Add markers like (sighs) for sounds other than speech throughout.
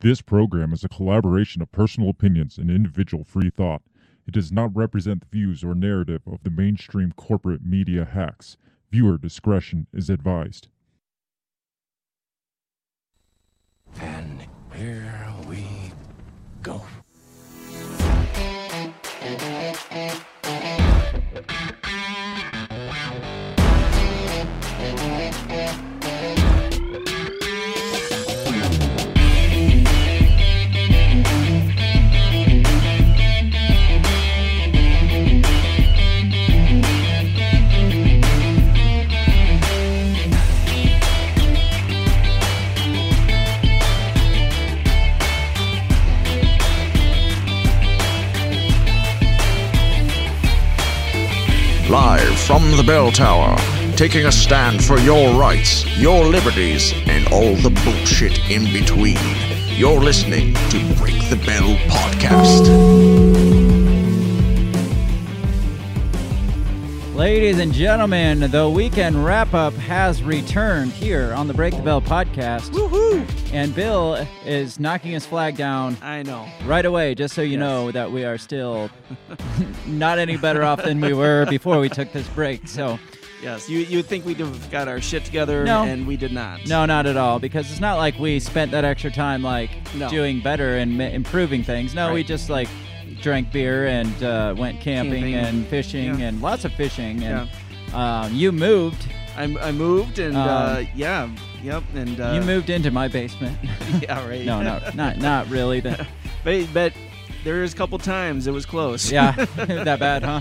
This program is a collaboration of personal opinions and individual free thought. It does not represent the views or narrative of the mainstream corporate media hacks. Viewer discretion is advised. From the bell tower, taking a stand for your rights, your liberties, and all the bullshit in between. You're listening to Break the Bell Podcast. Ladies and gentlemen, the weekend wrap up has returned here on the Break the Bell podcast. Woohoo! And Bill is knocking his flag down I know. right away, just so you Yes. know that we are still (laughs) not any better off than we were before we took this break. So, Yes, you you think we'd have got our shit together, No. and we did not. no, not at all, because it's not like we spent that extra time like No. doing better and ma- improving things. No, we just like drank beer and uh, went camping, Camping. and fishing Yeah. and lots of fishing. And um, you moved. I, I moved, and uh, Um, yeah, yep, and uh, you moved into my basement. (laughs) Yeah, right. no, no, not not really. The, (laughs) but, but there is a couple times it was close. Yeah, (laughs) that bad, huh?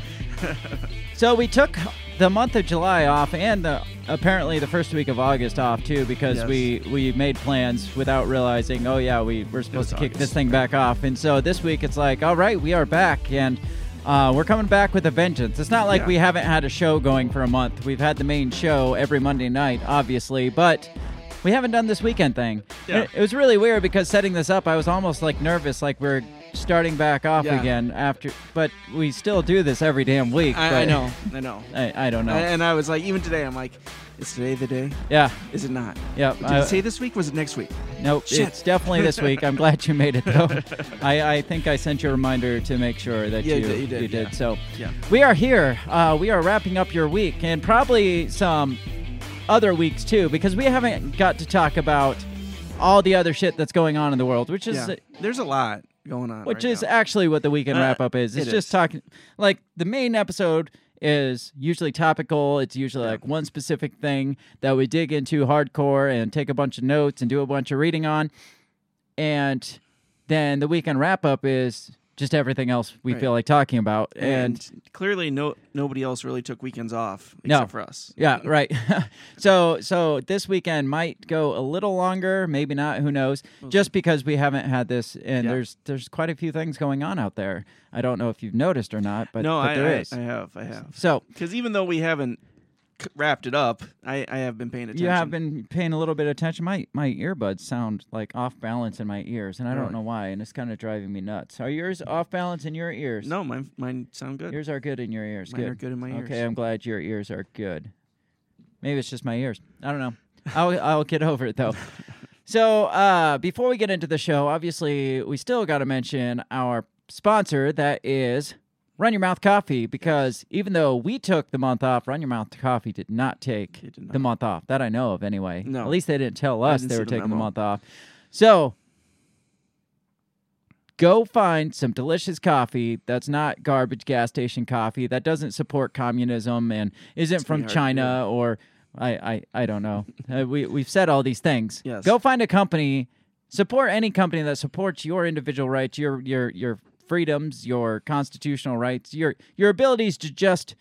So we took the month of July off and the apparently the first week of August off too because Yes. we we made plans without realizing. Oh yeah, we we're supposed to kick this thing back off. And so this week it's like, all right, we are back and. Uh, we're coming back with a vengeance. It's not like Yeah. we haven't had a show going for a month. We've had the main show every Monday night, obviously, but we haven't done this weekend thing. Yeah. It, it was really weird because setting this up, I was almost like nervous, like we're starting back off Yeah. again after. But we still do this every damn week. I, I know, I know. I, I don't know. And I was like, even today, I'm like, is today the day? yeah. Is it not? Yep. Did I- it say this week? Was it next week? Nope. Shit. It's definitely this week. I'm glad you made it though. (laughs) I, I think I sent you a reminder to make sure that Yeah, you, you did, you did, yeah. So Yeah. we are here. Uh, we are wrapping up your week and probably some other weeks too because we haven't got to talk about all the other shit that's going on in the world, which is Yeah. There's a lot going on. which right is now. actually what the weekend Uh, wrap up is. It's it just is. talking like the main episode is usually topical. It's usually like one specific thing that we dig into hardcore and take a bunch of notes and do a bunch of reading on. And then the weekend wrap up is just everything else we Right. feel like talking about. And, and clearly, no nobody else really took weekends off No. except for us. yeah, right. (laughs) so so this weekend might go a little longer, maybe not, who knows. Just because we haven't had this and Yeah. there's there's quite a few things going on out there. I don't know if you've noticed or not, but, no, but I, there I, is. I have, I have. So Because even though we haven't wrapped it up, I, I have been paying attention. you have been paying a little bit of attention. My my earbuds sound like off balance in my ears, and I don't know why, and it's kind of driving me nuts. Are yours off balance in your ears? No, mine, mine sound good. yours are good in your ears. Mine good. are good in my ears. Okay, I'm glad your ears are good. Maybe it's just my ears. I don't know. I'll I'll get over it though. (laughs) So uh, before we get into the show, obviously we still got to mention our sponsor that is Run Your Mouth Coffee because even though we took the month off, Run Your Mouth Coffee did not take did the month off. That I know of anyway. No. At least they didn't tell us didn't they were the taking the month off. So go find some delicious coffee that's not garbage gas station coffee that doesn't support communism and isn't from hard to China or I, I, I don't know. uh, we we've said all these things. Yes. Go find a company, support any company that supports your individual rights, your your your freedoms, your constitutional rights, your your abilities to just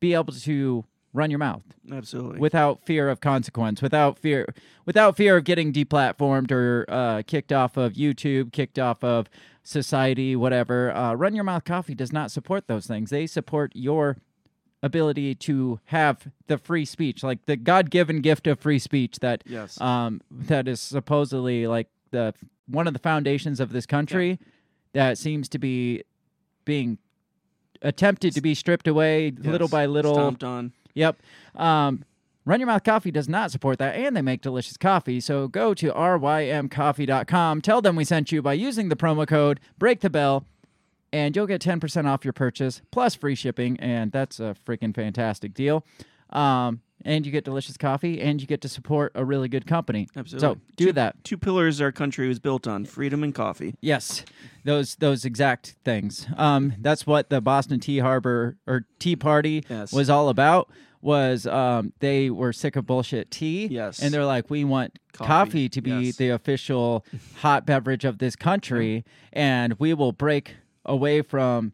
be able to run your mouth Absolutely. without fear of consequence, without fear, without fear of getting deplatformed or uh, kicked off of YouTube, kicked off of society, whatever. Uh, Run Your Mouth Coffee does not support those things. They support your ability to have the free speech, like the God-given gift of free speech that Yes. um, that is supposedly like the one of the foundations of this country that seems to be being attempted to be stripped away little by little Stomped on. Yep. Um, Run Your Mouth Coffee does not support that, and they make delicious coffee. So go to rymcoffee.com. Tell them we sent you by using the promo code Break the Bell, and you'll get 10% off your purchase plus free shipping, and that's a freaking fantastic deal. Um, and you get delicious coffee, and you get to support a really good company. Absolutely. So do two, that. Two pillars our country was built on: freedom and coffee. Yes, those those exact things. Um, that's what the Boston Tea Harbor or Tea Party Yes. was all about. Was um, they were sick of bullshit tea? Yes. and they're like, we want coffee, Coffee, to be yes. the official hot beverage of this country, and we will break away from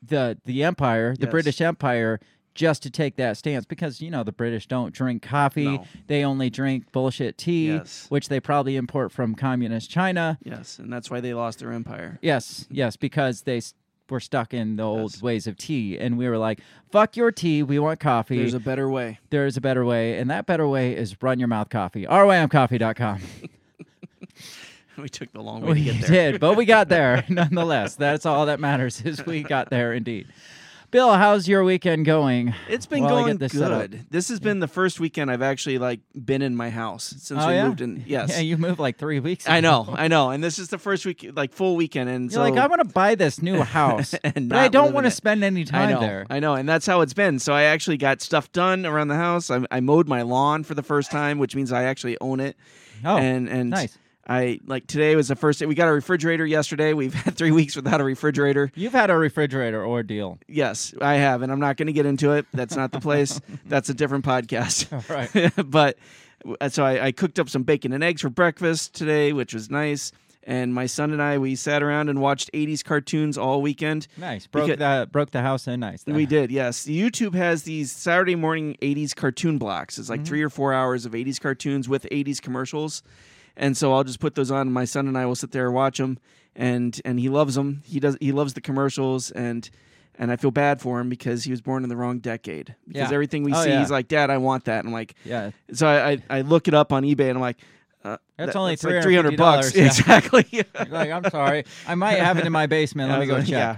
the the empire, the Yes. British Empire. Just to take that stance because you know the British don't drink coffee; No. they only drink bullshit tea, Yes. which they probably import from communist China. Yes, and that's why they lost their empire. Yes, yes, because they were stuck in the old Yes. ways of tea, and we were like, "Fuck your tea, we want coffee." There's a better way. there is a better way, and that better way is run your mouth coffee. rymcoffee.com. (laughs) We took the long way to we get (laughs) there. did, but we got there (laughs) nonetheless. That's all that matters is we got there indeed. Bill, how's your weekend going? It's been While going this good. This has been the first weekend I've actually like been in my house since Oh, we yeah? moved in. (laughs) Yes, Yeah, you moved like three weeks. I know, I know, and this is the first week, like full weekend, and You're so like, I want to buy this new (laughs) house, (laughs) And but I don't want to spend any I time know, there. I know, and that's how it's been. So I actually got stuff done around the house. I, I mowed my lawn for the first time, which means I actually own it. Oh, and and nice. I like today was the first day. We got a refrigerator yesterday. We've (laughs) had three weeks without a refrigerator. You've had a refrigerator ordeal. Yes, I have, and I'm not going to get into it. That's not the place. (laughs) That's a different podcast. All right. (laughs) but uh, so I, I cooked up some bacon and eggs for breakfast today, which was nice. And my son and I we sat around and watched 80s cartoons all weekend. Nice. Broke Because- the broke the house in nice. We did, yes. YouTube has these Saturday morning 80s cartoon blocks. It's like Mm-hmm. three or four hours of 80s cartoons with 80s commercials. And so I'll just put those on. And my son and I will sit there and watch them. And and he loves them. He does. He loves the commercials. And and I feel bad for him because he was born in the wrong decade. Because Yeah. everything we Oh, see, yeah. he's like, Dad, I want that. And I'm like, Yeah. so I I, I look it up on eBay and I'm like, uh, That's that- only like 300 bucks. (laughs) yeah. Exactly. Like, I'm sorry. I might have it in my basement. Let me go (laughs) like, check. Yeah.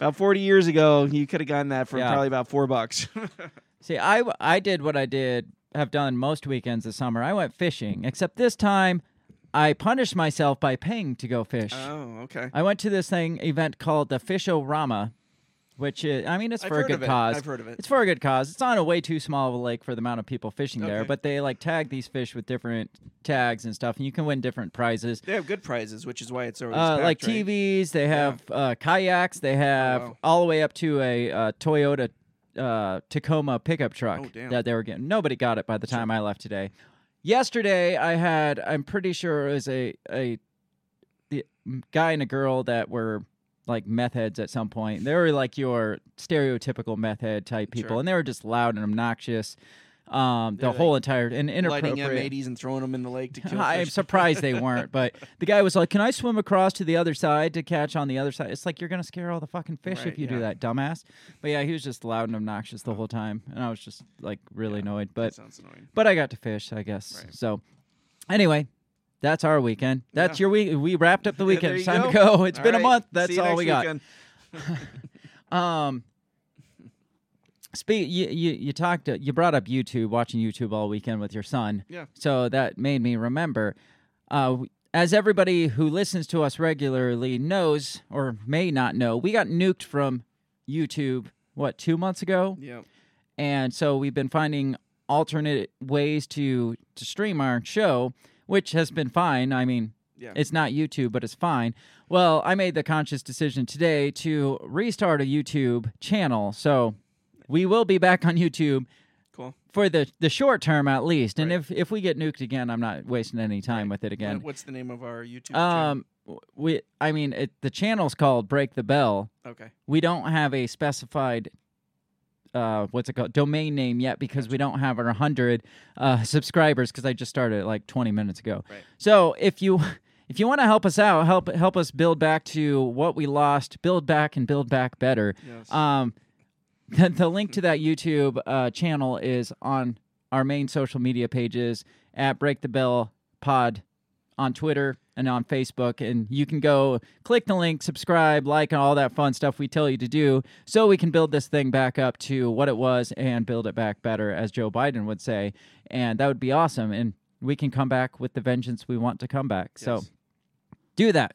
About 40 years ago, you could have gotten that for probably about four bucks. (laughs) See, I I did what I did have done most weekends this summer. I went fishing, except this time I punished myself by paying to go fish. oh, okay. I went to this thing event called the Fish-O-Rama, which is, I mean, it's I've for a good cause. I've heard of it. It's for a good cause. It's on a way too small of a lake for the amount of people fishing there, but they like tag these fish with different tags and stuff, and you can win different prizes. They have good prizes, which is why it's always Uh, like right? TVs, they have uh, kayaks, they have wow. all the way up to a uh, Toyota uh, Tacoma pickup truck Oh, that they were getting. Nobody got it by the time I left today. Yesterday, I had, I'm pretty sure it was a, a the guy and a girl that were like meth heads at some point. They were like your stereotypical meth head type people, Sure. and they were just loud and obnoxious. Um, the whole entire and lighting inappropriate. M80s and throwing them in the lake to (laughs) kill I'm surprised they (laughs) weren't, but the guy was like, "Can I swim across to the other side to catch on the other side?" It's like you're gonna scare all the fucking fish Right, if you do that, dumbass. But yeah, he was just loud and obnoxious the whole time, and I was just like really annoyed. But sounds annoying. but I got to fish, I guess. Right. So anyway, that's our weekend. That's Yeah. your week. We wrapped up the (laughs) weekend. It's time to go. go. It's All been a month. That's all we got. Um, speak. You, you you talked. You brought up YouTube, watching YouTube all weekend with your son. Yeah. So that made me remember. Uh, as everybody who listens to us regularly knows, or may not know, we got nuked from YouTube. What two months ago? Yeah. and so we've been finding alternate ways to to stream our show, which has been fine. I mean, Yeah. it's not YouTube, but it's fine. Well, I made the conscious decision today to restart a YouTube channel, so we will be back on YouTube Cool. for the the short term at least. And Right. if if we get nuked again, I'm not wasting any time with it again. What's the name of our YouTube? Um, w- we I mean, it, the channel's called Break the Bell Okay. we don't have a specified uh what's it called domain name yet because we don't have our 100 uh subscribers because i just started like 20 minutes ago Right. so if you if you want to help us out help help us build back to what we lost build back and build back better Yes. um the, (laughs) the link to that youtube uh channel is on our main social media pages at break the bell pod on Twitter and on Facebook. And you can go click the link, subscribe, like, and all that fun stuff we tell you to do so we can build this thing back up to what it was and build it back better, as Joe Biden would say. And that would be awesome. And we can come back with the vengeance we want to come back. So do that.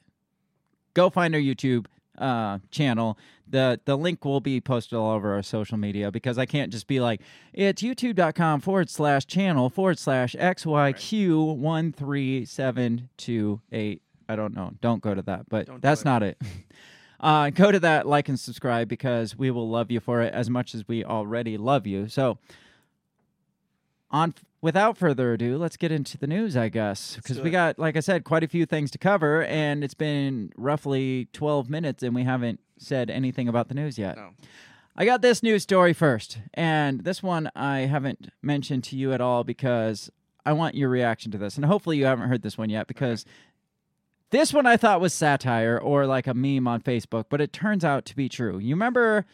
Go find our YouTube uh, channel. The the link will be posted all over our social media because I can't just be like, it's youtube.com forward slash channel forward slash XYQ one three seven two eight. I don't know. Don't go to that, but Don't do that's it. not it. (laughs) Uh, go to that, like and subscribe because we will love you for it as much as we already love you. So, on without further ado, let's get into the news, I guess, because we got, like I said, quite a few things to cover, and it's been roughly twelve minutes, and we haven't said anything about the news yet. No. I got this news story first, and this one I haven't mentioned to you at all because I want your reaction to this, and hopefully you haven't heard this one yet because this one I thought was satire or like a meme on Facebook, but it turns out to be true. You remember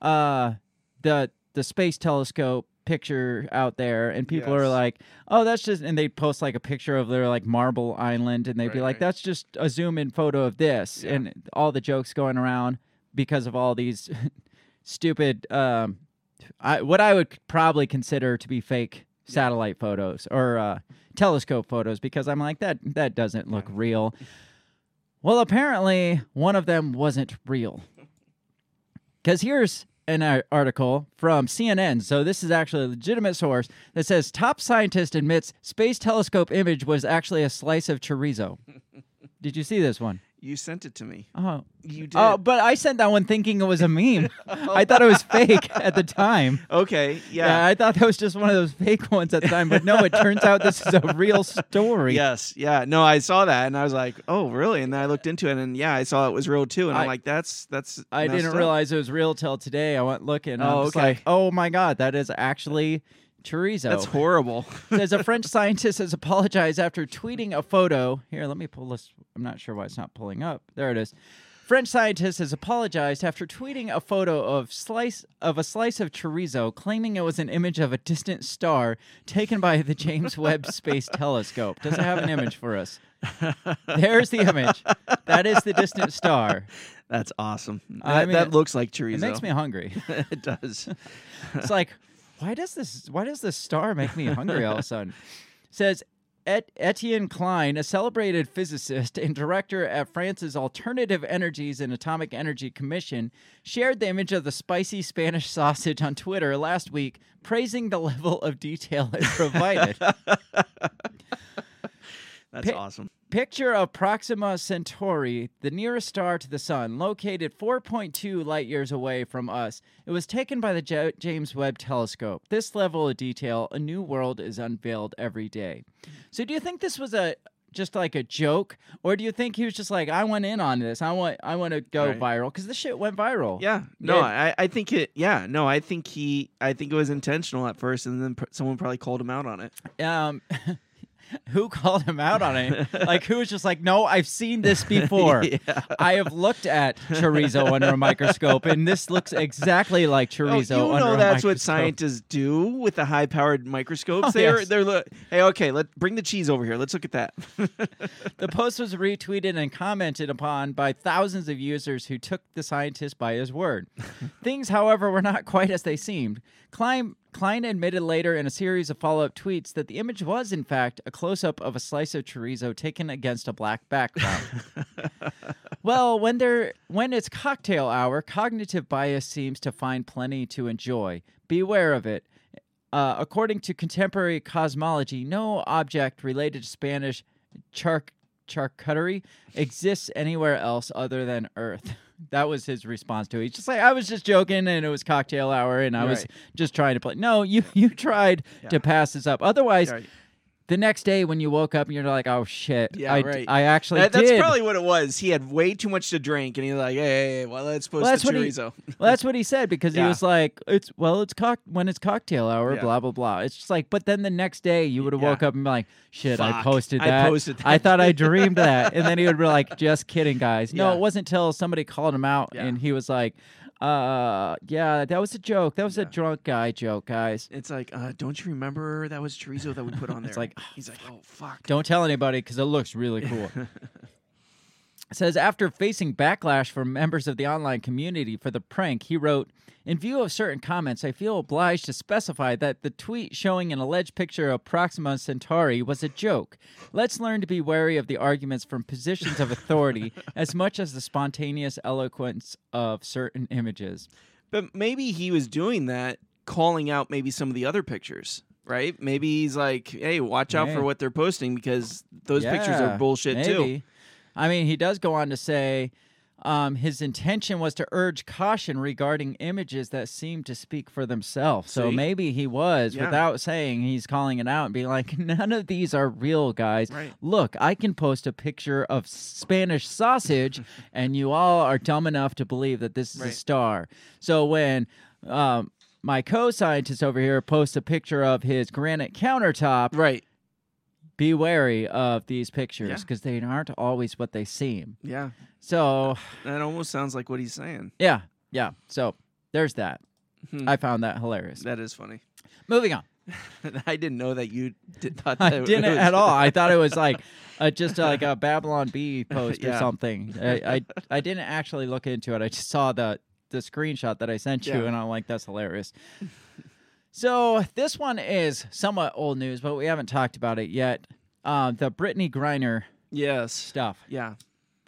uh, the the space telescope picture out there, and people are like, "Oh, that's just," and they post like a picture of their like marble island, and they'd be like, right. "That's just a zoom in photo of this," Yeah. and all the jokes going around because of all these (laughs) stupid um I, what I would probably consider to be fake satellite photos or uh, telescope photos because I'm like that that doesn't look real. Well, apparently one of them wasn't real. (laughs) Cuz here's an article from CNN. So this is actually a legitimate source that says top scientist admits space telescope image was actually a slice of chorizo. (laughs) Did you see this one? You sent it to me. Uh-huh. Oh, You did. Oh, but I sent that one thinking it was a (laughs) meme. Oh. I thought it was fake at the time. okay. Yeah. Yeah. I thought that was just one of those fake ones at the time. But no, it turns out this is a real story. Yes. Yeah. No, I saw that and I was like, oh, really? And then I looked into it and yeah, I saw it was real too. And I, am like, that's that's. I didn't up. realize it was real till today. I went looking. And Oh, okay. like, oh my god, that is actually chorizo. That's horrible. (laughs) Says a French (laughs) scientist has apologized after tweeting a photo. Here, let me pull this. I'm not sure why it's not pulling up. There it is. French scientist has apologized after tweeting a photo of slice of a slice of chorizo, claiming it was an image of a distant star taken by the James Webb Space Telescope. Does it have an image for us? There's the image. That is the distant star. That's awesome. I That, mean, that looks like chorizo. It makes me hungry. (laughs) it does. It's like, why does this? Why does this star make me hungry all of a (laughs) sudden? Says Et- Etienne Klein, a celebrated physicist and director at France's Alternative Energies and Atomic Energy Commission, shared the image of the spicy Spanish (laughs) sausage on Twitter last week, praising the level of detail it provided. (laughs) That's Pi- awesome. Picture of Proxima Centauri, the nearest star to the sun, located 4.2 light years away from us. It was taken by the J- James Webb Telescope. This level of detail, a new world is unveiled every day. So, do you think this was a just like a joke, or do you think he was just like, I went in on this, I want, I want to go Right. viral because this shit went viral. Yeah. No. I, I think it. Yeah. No, I think he. I think it was intentional at first, and then pr- someone probably called him out on it. Um, (laughs) (laughs) who called him out on it? like, who was just like, no, I've seen this (laughs) before. Yeah. I have looked at chorizo (laughs) under a microscope, and this looks exactly like Oh, chorizo. you under know that's what scientists do with the high-powered microscopes. Oh, they're yes. they're look. Hey, okay, let bring the cheese over here. Let's look at that. The post was retweeted and commented upon by thousands of users who took the scientist by his word. Things, however, were not quite as they seemed. Klein, Klein admitted later in a series of follow up tweets that the image was, in fact, a close up of a slice of chorizo taken against a black background. (laughs) well, when there when it's cocktail hour, cognitive bias seems to find plenty to enjoy. Beware of it. Uh, according to contemporary cosmology, no object related to Spanish char- charcuterie exists anywhere else other than Earth. That was his response to it. He's just like, I was just joking, and it was cocktail hour, and I was just trying to play. No, you (laughs) you tried to pass this up. Otherwise, Right. The next day when you woke up and you're like, oh shit, Yeah, I, right. I actually That- that's did. probably what it was. He had way too much to drink, and he's like, "Hey, hey, hey, well, let's post Well, that's the what he- chorizo." Well, that's what he said because he was like, "It's well, it's cock when it's cocktail hour, Yeah. blah blah blah." It's just like, but then the next day you would have Yeah. woke up and been like, "Shit, I Fuck, posted I that. I thought I dreamed that," (laughs) and then he would be like, "Just kidding, guys." No, Yeah. it wasn't until somebody called him out Yeah. and he was like, Uh, yeah, that was a joke. That was a drunk guy joke, guys. It's like, uh, don't you remember that was chorizo that we put on (laughs) there? It's like, he's like, oh fuck. Don't tell anybody because it looks really cool. (laughs) Says after facing backlash from members of the online community for the prank, he wrote, "In view of certain comments, I feel obliged to specify that the tweet showing an alleged picture of Proxima Centauri was a joke. Let's learn to be wary of the arguments from positions of authority (laughs) as much as the spontaneous eloquence of certain images." But maybe he was doing that, calling out maybe some of the other pictures, right? Maybe he's like, hey, watch out Hey. for what they're posting because those pictures are bullshit too. I mean, he does go on to say um, his intention was to urge caution regarding images that seem to speak for themselves. So See? maybe he was, Yeah. without saying, he's calling it out and being like, (laughs) none of these are real, guys. Right. Look, I can post a picture of Spanish sausage, (laughs) and you all are dumb enough to believe that this is a star. So when. Um, my co-scientist over here posts a picture of his granite countertop Right. Be wary of these pictures Yeah. because they aren't always what they seem. Yeah. So, That almost sounds like what he's saying. yeah, yeah. So there's that. Hmm. I found that hilarious. That is funny. Moving on. (laughs) I didn't know that you did, thought I that didn't it was- at all. I thought it was (laughs) like uh, just like a Babylon Bee (laughs) post or something. I, I I didn't actually look into it. I just saw the the screenshot that I sent you, Yeah. and I'm like, that's hilarious. So this one is somewhat old news, but we haven't talked about it yet. Um, the Brittney Griner Yes. stuff. Yeah.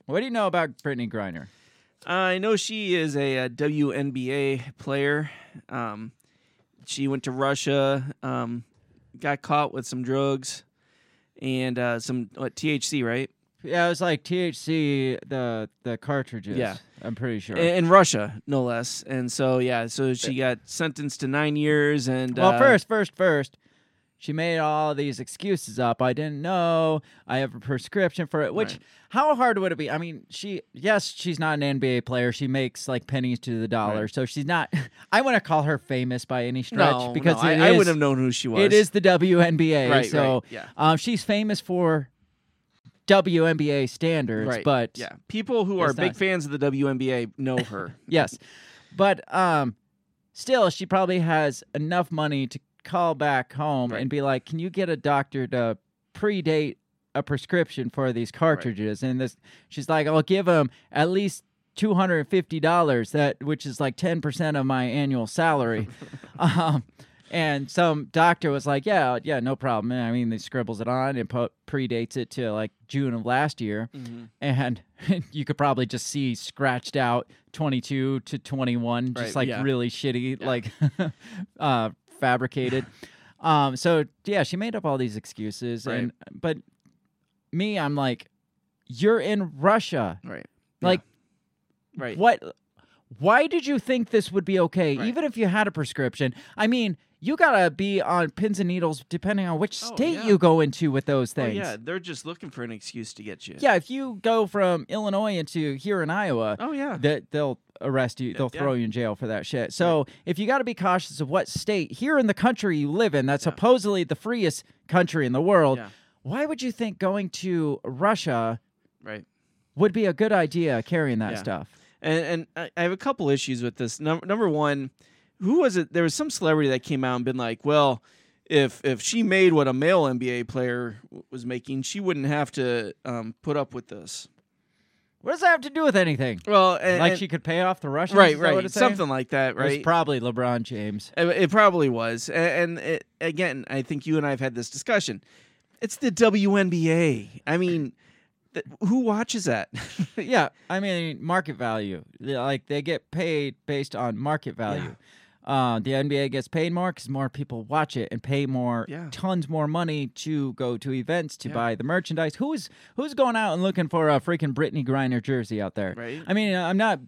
What do you know about Brittney Griner? I know she is a, uh WNBA player. Um, she went to Russia, um, got caught with some drugs and uh, some what, THC, right? Yeah, it was like THC, the the cartridges. Yeah. I'm pretty sure. In, in Russia, no less. And so, yeah, so she got sentenced to nine years. And well, uh, first, first, first, she made all these excuses up. I didn't know. I have a prescription for it. Which, Right. how hard would it be? I mean, she, yes, she's not an NBA player. She makes like pennies to the dollar, Right. so she's not. (laughs) I want to call her famous by any stretch no, because no, I, I would have known who she was. It is the WNBA, Right, so yeah. um, she's famous for WNBA standards, right. but yeah, people who are big not- fans of the WNBA know (laughs) her. yes. But um still she probably has enough money to call back home Right. and be like, "Can you get a doctor to predate a prescription for these cartridges?" And this she's like, "I'll give him at least $250 that which is like 10% of my annual salary." (laughs) um and some doctor was like, "Yeah, yeah, no problem." I mean, he scribbles it on and po- predates it to like June of last year Mm-hmm. and (laughs) you could probably just see scratched out 22 to 21 just Right, like yeah. really shitty like (laughs) uh fabricated (laughs) um so yeah she made up all these excuses Right. and but me i'm like you're in russia Right. like Yeah. right. what why did you think this would be okay Right. even if you had a prescription i mean you gotta be on pins and needles depending on which Oh, state yeah. you go into with those Oh, things yeah, they're just looking for an excuse to get you. yeah, if you go from Illinois into here in Iowa, Oh yeah. that they'll arrest you. They'll yeah. throw you in jail for that shit. So if you got to be cautious of what state here in the country you live in, that's supposedly the freest country in the world. Yeah. Why would you think going to Russia right. would be a good idea carrying that Yeah. stuff? And and I I have a couple issues with this. Number number one, who was it? There was some celebrity that came out and been like, well. If, if she made what a male NBA player w- was making, she wouldn't have to um, put up with this. What does that have to do with anything? Well, and, like and- she could pay off the Russians, right, is that what right, something like that, It was right? probably LeBron James. It, it probably was, A- and, it, again, I think you and I have had this discussion. It's the WNBA. I mean, th- who watches that? (laughs) yeah, I mean market value. Like they get paid based on market value. Uh, the NBA gets paid more because more people watch it and pay more, Yeah. tons more money to go to events to Yeah. buy the merchandise. Who's who's going out and looking for a freaking Brittney Griner jersey out there? Right. I mean, I'm not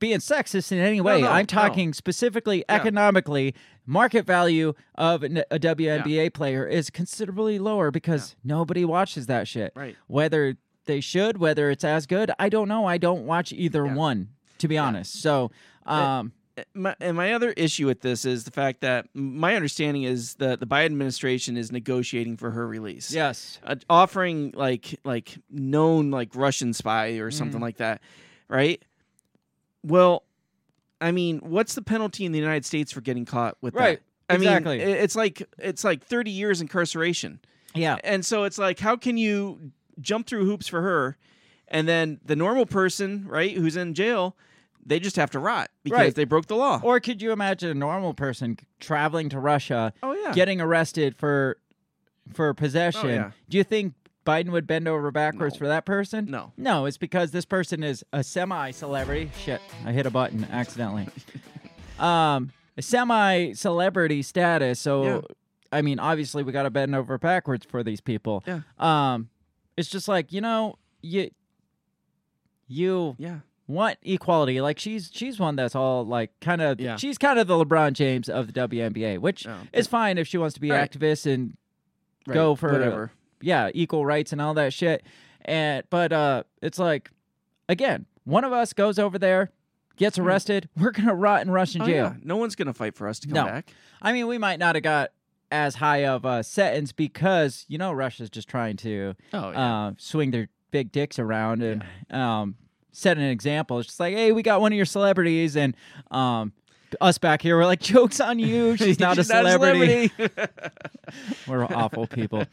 being sexist in any way. no, I'm no. talking specifically Yeah. economically. Market value of a WNBA player is considerably lower because nobody watches that shit. Right. Whether they should, whether it's as good, I don't know. I don't watch either Yeah. one, to be honest. So, um, my, and my other issue with this is the fact that my understanding is that the Biden administration is negotiating for her release. yes, uh, offering like like known like Russian spy or Mm. something like that, right? Well, I mean, what's the penalty in the United States for getting caught with Right, that? I exactly. mean, it's like it's like 30 years incarceration. Yeah. And so it's like, how can you jump through hoops for her, and then the normal person, right, who's in jail, they just have to rot because Right. they broke the law. Or could you imagine a normal person traveling to Russia, oh yeah, getting arrested for for possession? Oh, yeah. Do you think Biden would bend over backwards No. for that person? No. No, it's because this person is a semi-celebrity. Shit, I hit a button accidentally. (laughs) um, a semi-celebrity status. So, Yeah. I mean, obviously, we got to bend over backwards for these people. Yeah. Um, it's just like you know, you you yeah, want equality. Like she's she's one that's all like kind of Yeah. she's kind of the LeBron James of the WNBA, which Oh. is fine if she wants to be Right. activist and right, go for whatever. yeah, equal rights and all that shit. And but uh it's like again, one of us goes over there, gets arrested, (laughs) we're gonna rot in Russian Hmm. Oh, jail. yeah. No one's gonna fight for us to come No. back. I mean, we might not have got as high of a sentence because you know Russia's just trying to Oh uh, swing their big dicks around and um, set an example. It's just like, hey, we got one of your celebrities, and um, us back here, we're like, jokes on you. (laughs) She's not a celebrity. (laughs) we're awful people.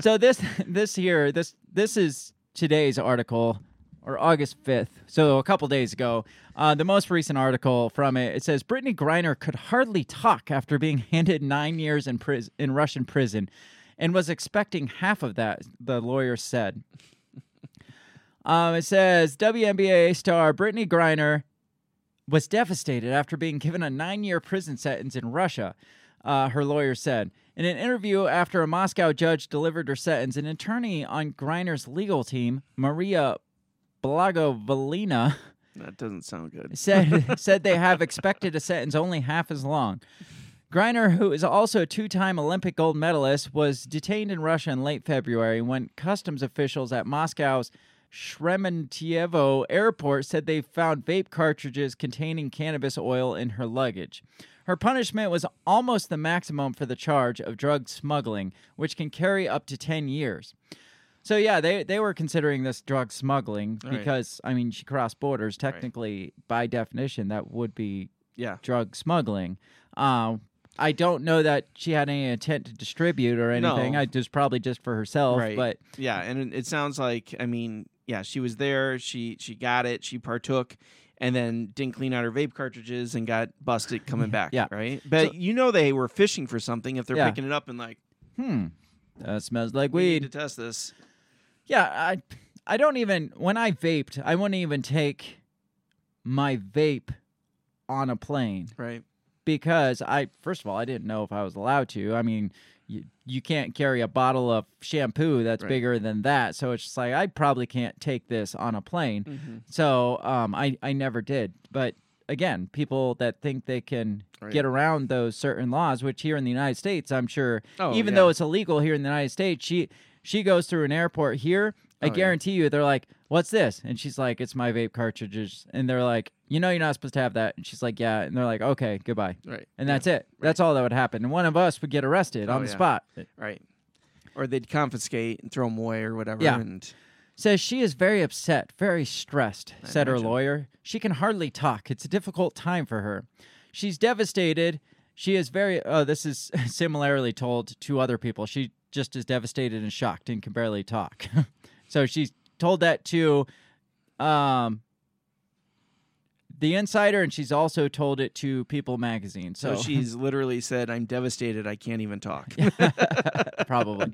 So this this here this this is today's article or August 5th. So a couple days ago, uh, the most recent article from it it says Brittney Griner could hardly talk after being handed 9 years in pris- in Russian prison and was expecting half of that, the lawyer said. Um, it says WNBA star Brittney Griner was devastated after being given a nine year prison sentence in Russia, uh, her lawyer said. In an interview after a Moscow judge delivered her sentence, an attorney on Griner's legal team, Maria Blagovolina, That doesn't sound good. (laughs) said (laughs) said they have expected a sentence only half as long. Griner, who is also a two-time Olympic gold medalist, was detained in Russia in late February when customs officials at Moscow's Sheremetyevo airport said they found vape cartridges containing cannabis oil in her luggage. Her punishment was almost the maximum for the charge of drug smuggling, which can carry up to 10 years. So yeah, they they were considering this drug smuggling Right. because I mean she crossed borders. Technically, by definition, that would be Yeah. drug smuggling. Um, I don't know that she had any intent to distribute or anything. No. I just probably just for herself. Right. But Yeah, and it, sounds like I mean, yeah, she was there, she she got it, she partook, and then didn't clean out her vape cartridges and got busted coming (laughs) back. Yeah. Right. But So- you know they were fishing for something if they're Yeah. picking it up and like hmm, that smells like we need weed. to test this. Yeah, I I don't even when I vaped, I wouldn't even take my vape on a plane Right. Because I first of all I didn't know if I was allowed to. I mean, you you can't carry a bottle of shampoo that's Right. bigger than that, so it's just like I probably can't take this on a plane. Mm-hmm. So um, I I never did. But again, people that think they can Right. get around those certain laws, which here in the United States, I'm sure, Oh, even yeah. though it's illegal here in the United States, she she goes through an airport here. I Oh, yeah. guarantee you, they're like, "What's this?" And she's like, "It's my vape cartridges." And they're like, "You know, you're not supposed to have that." And she's like, "Yeah." And they're like, "Okay, goodbye." Right. And that's it. That's all that would happen. And one of us would get arrested Oh, on the yeah. spot. Right. Or they'd confiscate and throw them away or whatever. Yeah. And Says she is very upset, very stressed, I said her imagine. lawyer. She can hardly talk. It's a difficult time for her. She's devastated. She is very, oh, this is (laughs) similarly told to other people. She just is devastated and shocked and can barely talk. (laughs) so she's told that to um, The Insider, and she's also told it to People Magazine. so, So, she's literally said, I'm devastated. I can't even talk. (laughs) probably.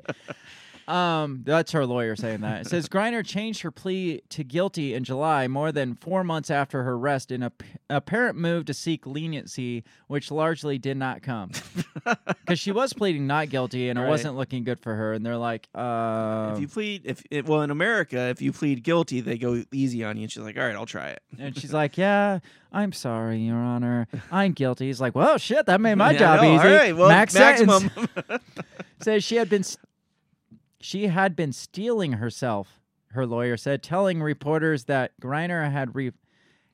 Um, that's her lawyer saying that. It says Griner changed her plea to guilty in July, more than four months after her arrest, in a p- apparent move to seek leniency, which largely did not come (laughs) because she was pleading not guilty, and it Right. wasn't looking good for her. And they're like, uh, if you plead, if it, well in America, if you plead guilty, they go easy on you. And she's like, all right, I'll try it. and she's like, yeah, I'm sorry, Your Honor, I'm guilty. He's like, well, shit, that made my (laughs) Yeah, job know. easy. All right, well, Max sentence. maximum. (laughs) says she had been s- she had been stealing herself. Her lawyer said, telling reporters that Griner had re-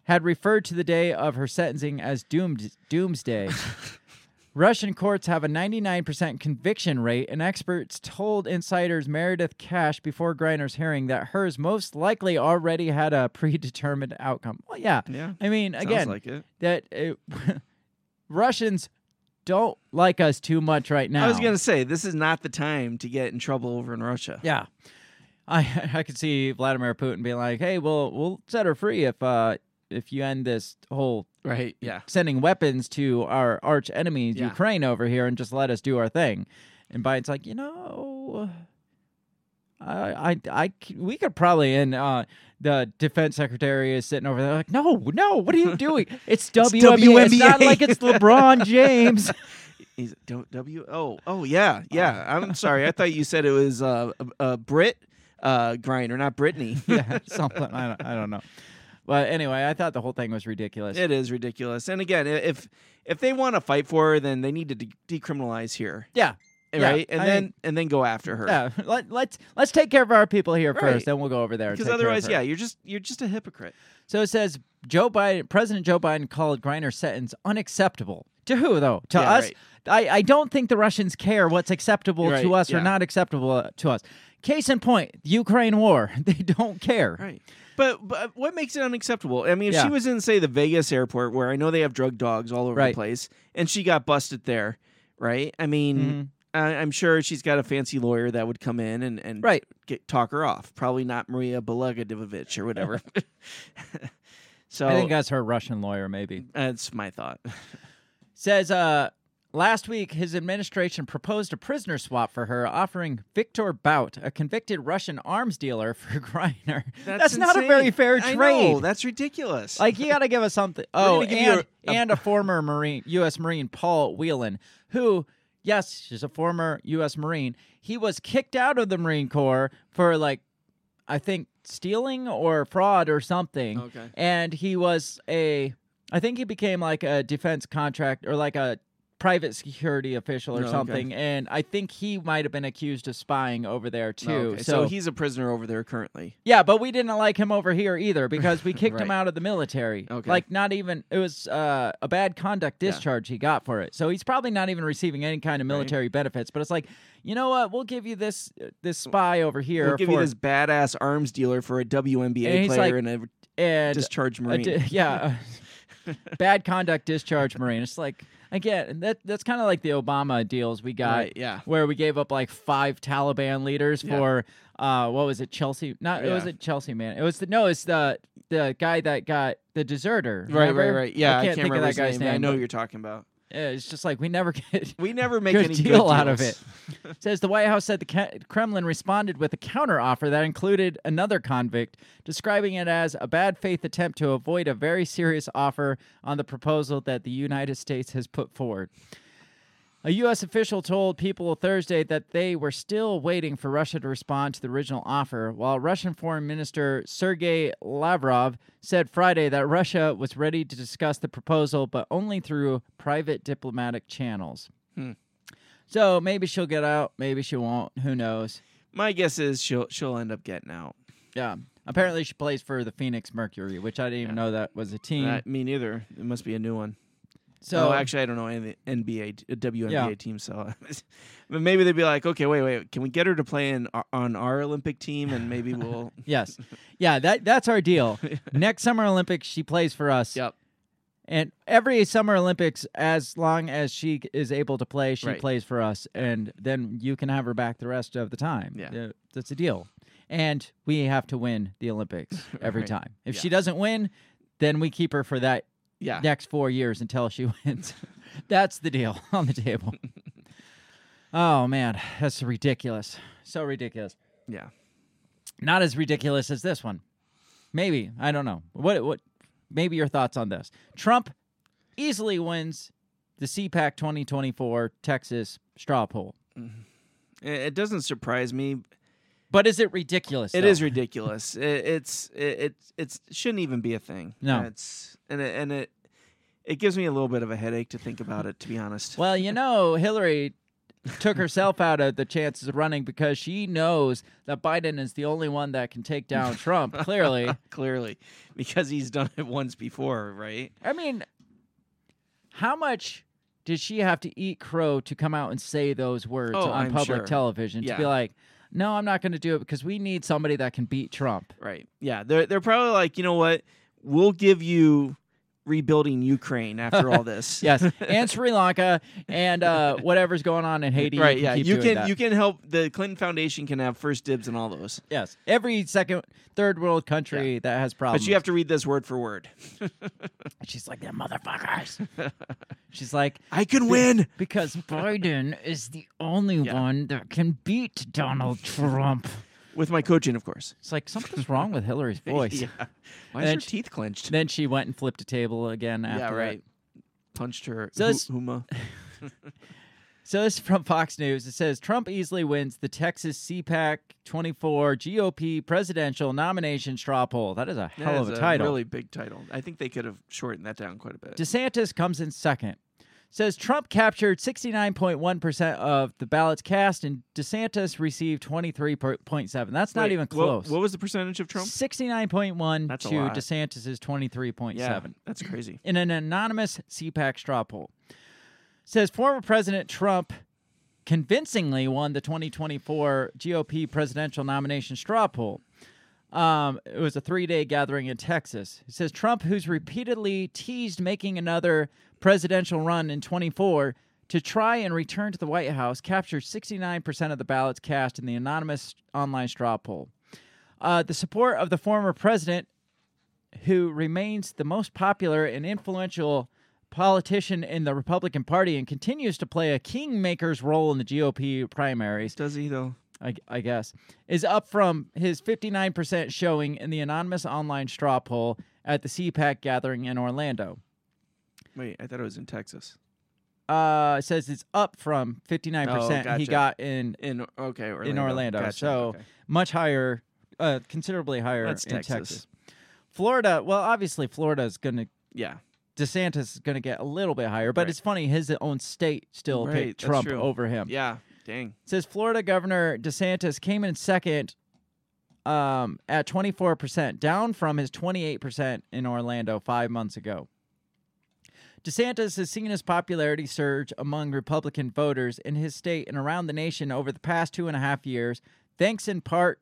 had referred to the day of her sentencing as doomed doomsday. (laughs) Russian courts have a 99% conviction rate, and experts told Insider's Meredith Cash before Griner's hearing that hers most likely already had a (laughs) predetermined outcome. Well, yeah. Yeah. I mean, again, like it. that it, (laughs) Russians don't like us too much right now. I was gonna say this is not the time to get in trouble over in Russia. Yeah. I (laughs) I could see Vladimir Putin being like, "Hey, we'll we'll set her free if uh if you end this whole Right. Yeah. sending weapons to our arch enemies Yeah. Ukraine over here and just let us do our thing." And Biden's like, "You know, I I I we could probably and uh the defense secretary is sitting over there like, "No, no, what are you doing? (laughs) It's WNBA. It's not like it's LeBron (laughs) James." He's don't W. Oh. Oh yeah. Yeah. I'm sorry. I thought you said it was uh, a, a Brit uh, grinder, not Brittney. (laughs) yeah, something. I don't, I don't know. But anyway, I thought the whole thing was ridiculous. It is ridiculous. And again, if if they want to fight for her, then they need to de- decriminalize here, yeah, Yeah, right? And I then mean- and then go after her. yeah. Let, let's let's take care of our people here Right. first, then we'll go over there. Because take care of otherwise, her. yeah, you're just you're just a hypocrite. So it says Joe Biden, President Joe Biden called Griner's sentence unacceptable. To who though? To Yeah, us? right. I, I don't think the Russians care what's acceptable Right, to us or not acceptable uh, to us. Case in point, the Ukraine war. (laughs) They don't care. Right. But but what makes it unacceptable? I mean, if Yeah. she was in say the Vegas airport where I know they have drug dogs all over Right. the place, and she got busted there, right? I mean, Mhm. I, I'm sure she's got a fancy lawyer that would come in and and Right. get talk her off. Probably not Maria Belagadovich or whatever. (laughs) so I think that's her Russian lawyer, maybe. that's my thought. Says uh last week his administration proposed a prisoner swap for her, offering Victor Bout, a convicted Russian arms dealer, (laughs) for Griner. That's, not a very fair trade. know, that's ridiculous. like you got to give us something. Oh, gonna give you and, a- a- and a former Marine, U.S. Marine, Paul Whelan, who, yes, she's a former U.S. Marine. He was kicked out of the Marine Corps for like, I think stealing or fraud or something. Okay. And he was a, I think he became like a defense contract or like a private security official or Oh, okay. something. And I think he might have been accused of spying over there too. Okay, so, he's a prisoner over there currently. Yeah, but we didn't like him over here either because we (laughs) kicked him out of the military. Okay. Like not even it was uh, a bad conduct Yeah. discharge he got for it. So he's probably not even receiving any kind of military benefits. But it's like, you know what? We'll give you this this spy over here We'll give for you this badass arms dealer for a WNBA player like, and a and discharged Marine. di- (laughs) yeah, (laughs) (laughs) bad conduct discharge marine. It's like again that that's kind of like the Obama deals we got. Right, yeah. where we gave up like five Taliban leaders Yeah. for uh what was it Chelsea? Not it was it Chelsea man. It was the no, it's the the guy that got the deserter. Right, right, remember? right. Yeah, I can't, think remember of that guy's name. name. I know who you're talking about. It's just like we never (laughs) get We never make good any deal good out of it. (laughs) Says the White House said the Kremlin responded with a counteroffer that included another convict, describing it as a bad faith attempt to avoid a very serious offer on the proposal that the United States has put forward. A U.S. official told People Thursday that they were still waiting for Russia to respond to the original offer, while Russian Foreign Minister Sergei Lavrov said Friday that Russia was ready to discuss the proposal, but only through private diplomatic channels. Hmm. So maybe she'll get out, maybe she won't. Who knows? My guess is she'll she'll end up getting out. Yeah. Apparently, she plays for the Phoenix Mercury, which I didn't even know that was a team. Uh, me neither. It must be a new one. So oh, actually, I don't know any NBA, uh, WNBA Yeah. team. So, (laughs) but maybe they'd be like, okay, wait, wait, can we get her to play in on our Olympic team, and maybe (laughs) we'll. (laughs) yes, yeah, that that's our deal. Next Summer Olympics, she plays for us. yep. And every Summer Olympics, as long as she is able to play, she Right. plays for us, and then you can have her back the rest of the time. Yeah. Uh, that's a deal. And we have to win the Olympics every Right. time. If Yeah. she doesn't win, then we keep her for that Yeah. next four years until she (laughs) wins. that's the deal (laughs) on the table. oh man, that's ridiculous. So ridiculous. Yeah. Not as ridiculous as this one. Maybe I don't know. What what? Maybe your thoughts on this? Trump easily wins the CPAC 2024 Texas straw poll. Mm-hmm. It, it doesn't surprise me. But is it ridiculous? It though? is ridiculous. (laughs) it, it's it, it shouldn't even be a thing. No. And it's and it, and it it gives me a little bit of a headache to think about it. To be honest. (laughs) Well, you know, Hillary took herself out of the chances of running because she knows that Biden is the only one that can take down Trump. (laughs) Clearly, Clearly, because he's done it once before, right? I mean, how much did she have to eat crow to come out and say those words Oh, on I'm public sure. television to be like, no, I'm not going to do it because we need somebody that can beat Trump. Right. Yeah. They're they're probably like, you know what? We'll give you rebuilding Ukraine after all this. (laughs) Yes, and Sri Lanka and uh, whatever's going on in Haiti. right. you yeah. You can that. you can help. The Clinton Foundation can have first dibs in all those. Yes, every second, third world country that has problems. But you have to read this word for word. (laughs) She's like, them motherfuckers. (laughs) She's like, I can win. because Biden is the only Yeah. one that can beat Donald Trump. With my coaching, of course. It's like something's wrong with Hillary's (laughs) voice. yeah. Why is then her she- teeth clenched? Then she went and flipped a table again after yeah. that. Right. Punched her. So this- Huma. (laughs) So this is from Fox News. It says Trump easily wins the Texas CPAC 24 GOP presidential nomination straw poll. That is a hell That of is a title. Really big title. I think they could have shortened that down quite a bit. DeSantis comes in second. Says Trump captured 69.1% of the ballots cast and DeSantis received 23.7. That's not Wait, even close. What, was the percentage of Trump? 69.1 That's to lot. DeSantis' 23.7 Yeah, that's crazy. in an anonymous CPAC straw poll. Says former President Trump convincingly won the 2024 GOP presidential nomination straw poll. Um, it was a three day gathering in Texas. It says Trump, who's repeatedly teased making another presidential run in 24 to try and return to the White House, captured 69% of the ballots cast in the anonymous online straw poll. Uh, the support of the former president who remains the most popular and influential politician in the Republican Party and continues to play a kingmaker's role in the GOP primaries, Does he though? I, I guess, is up from his 59% showing in the anonymous online straw poll at the CPAC gathering in Orlando. Wait, I thought it was in Texas. Uh, it says it's up from 59% he Oh, gotcha. got in In okay, Orlando. in Orlando. Gotcha, So okay. much higher, uh, considerably higher That's in Texas. Texas. Florida, well, obviously Florida is going to yeah, DeSantis is going to get a little bit higher, but Right. it's funny his own state still Right, picked Trump over him. yeah. Dang. It says Florida Governor DeSantis came in second um, at 24%, down from his 28% in Orlando five months ago. DeSantis has seen his popularity surge among Republican voters in his state and around the nation over the past two and a half years, thanks in part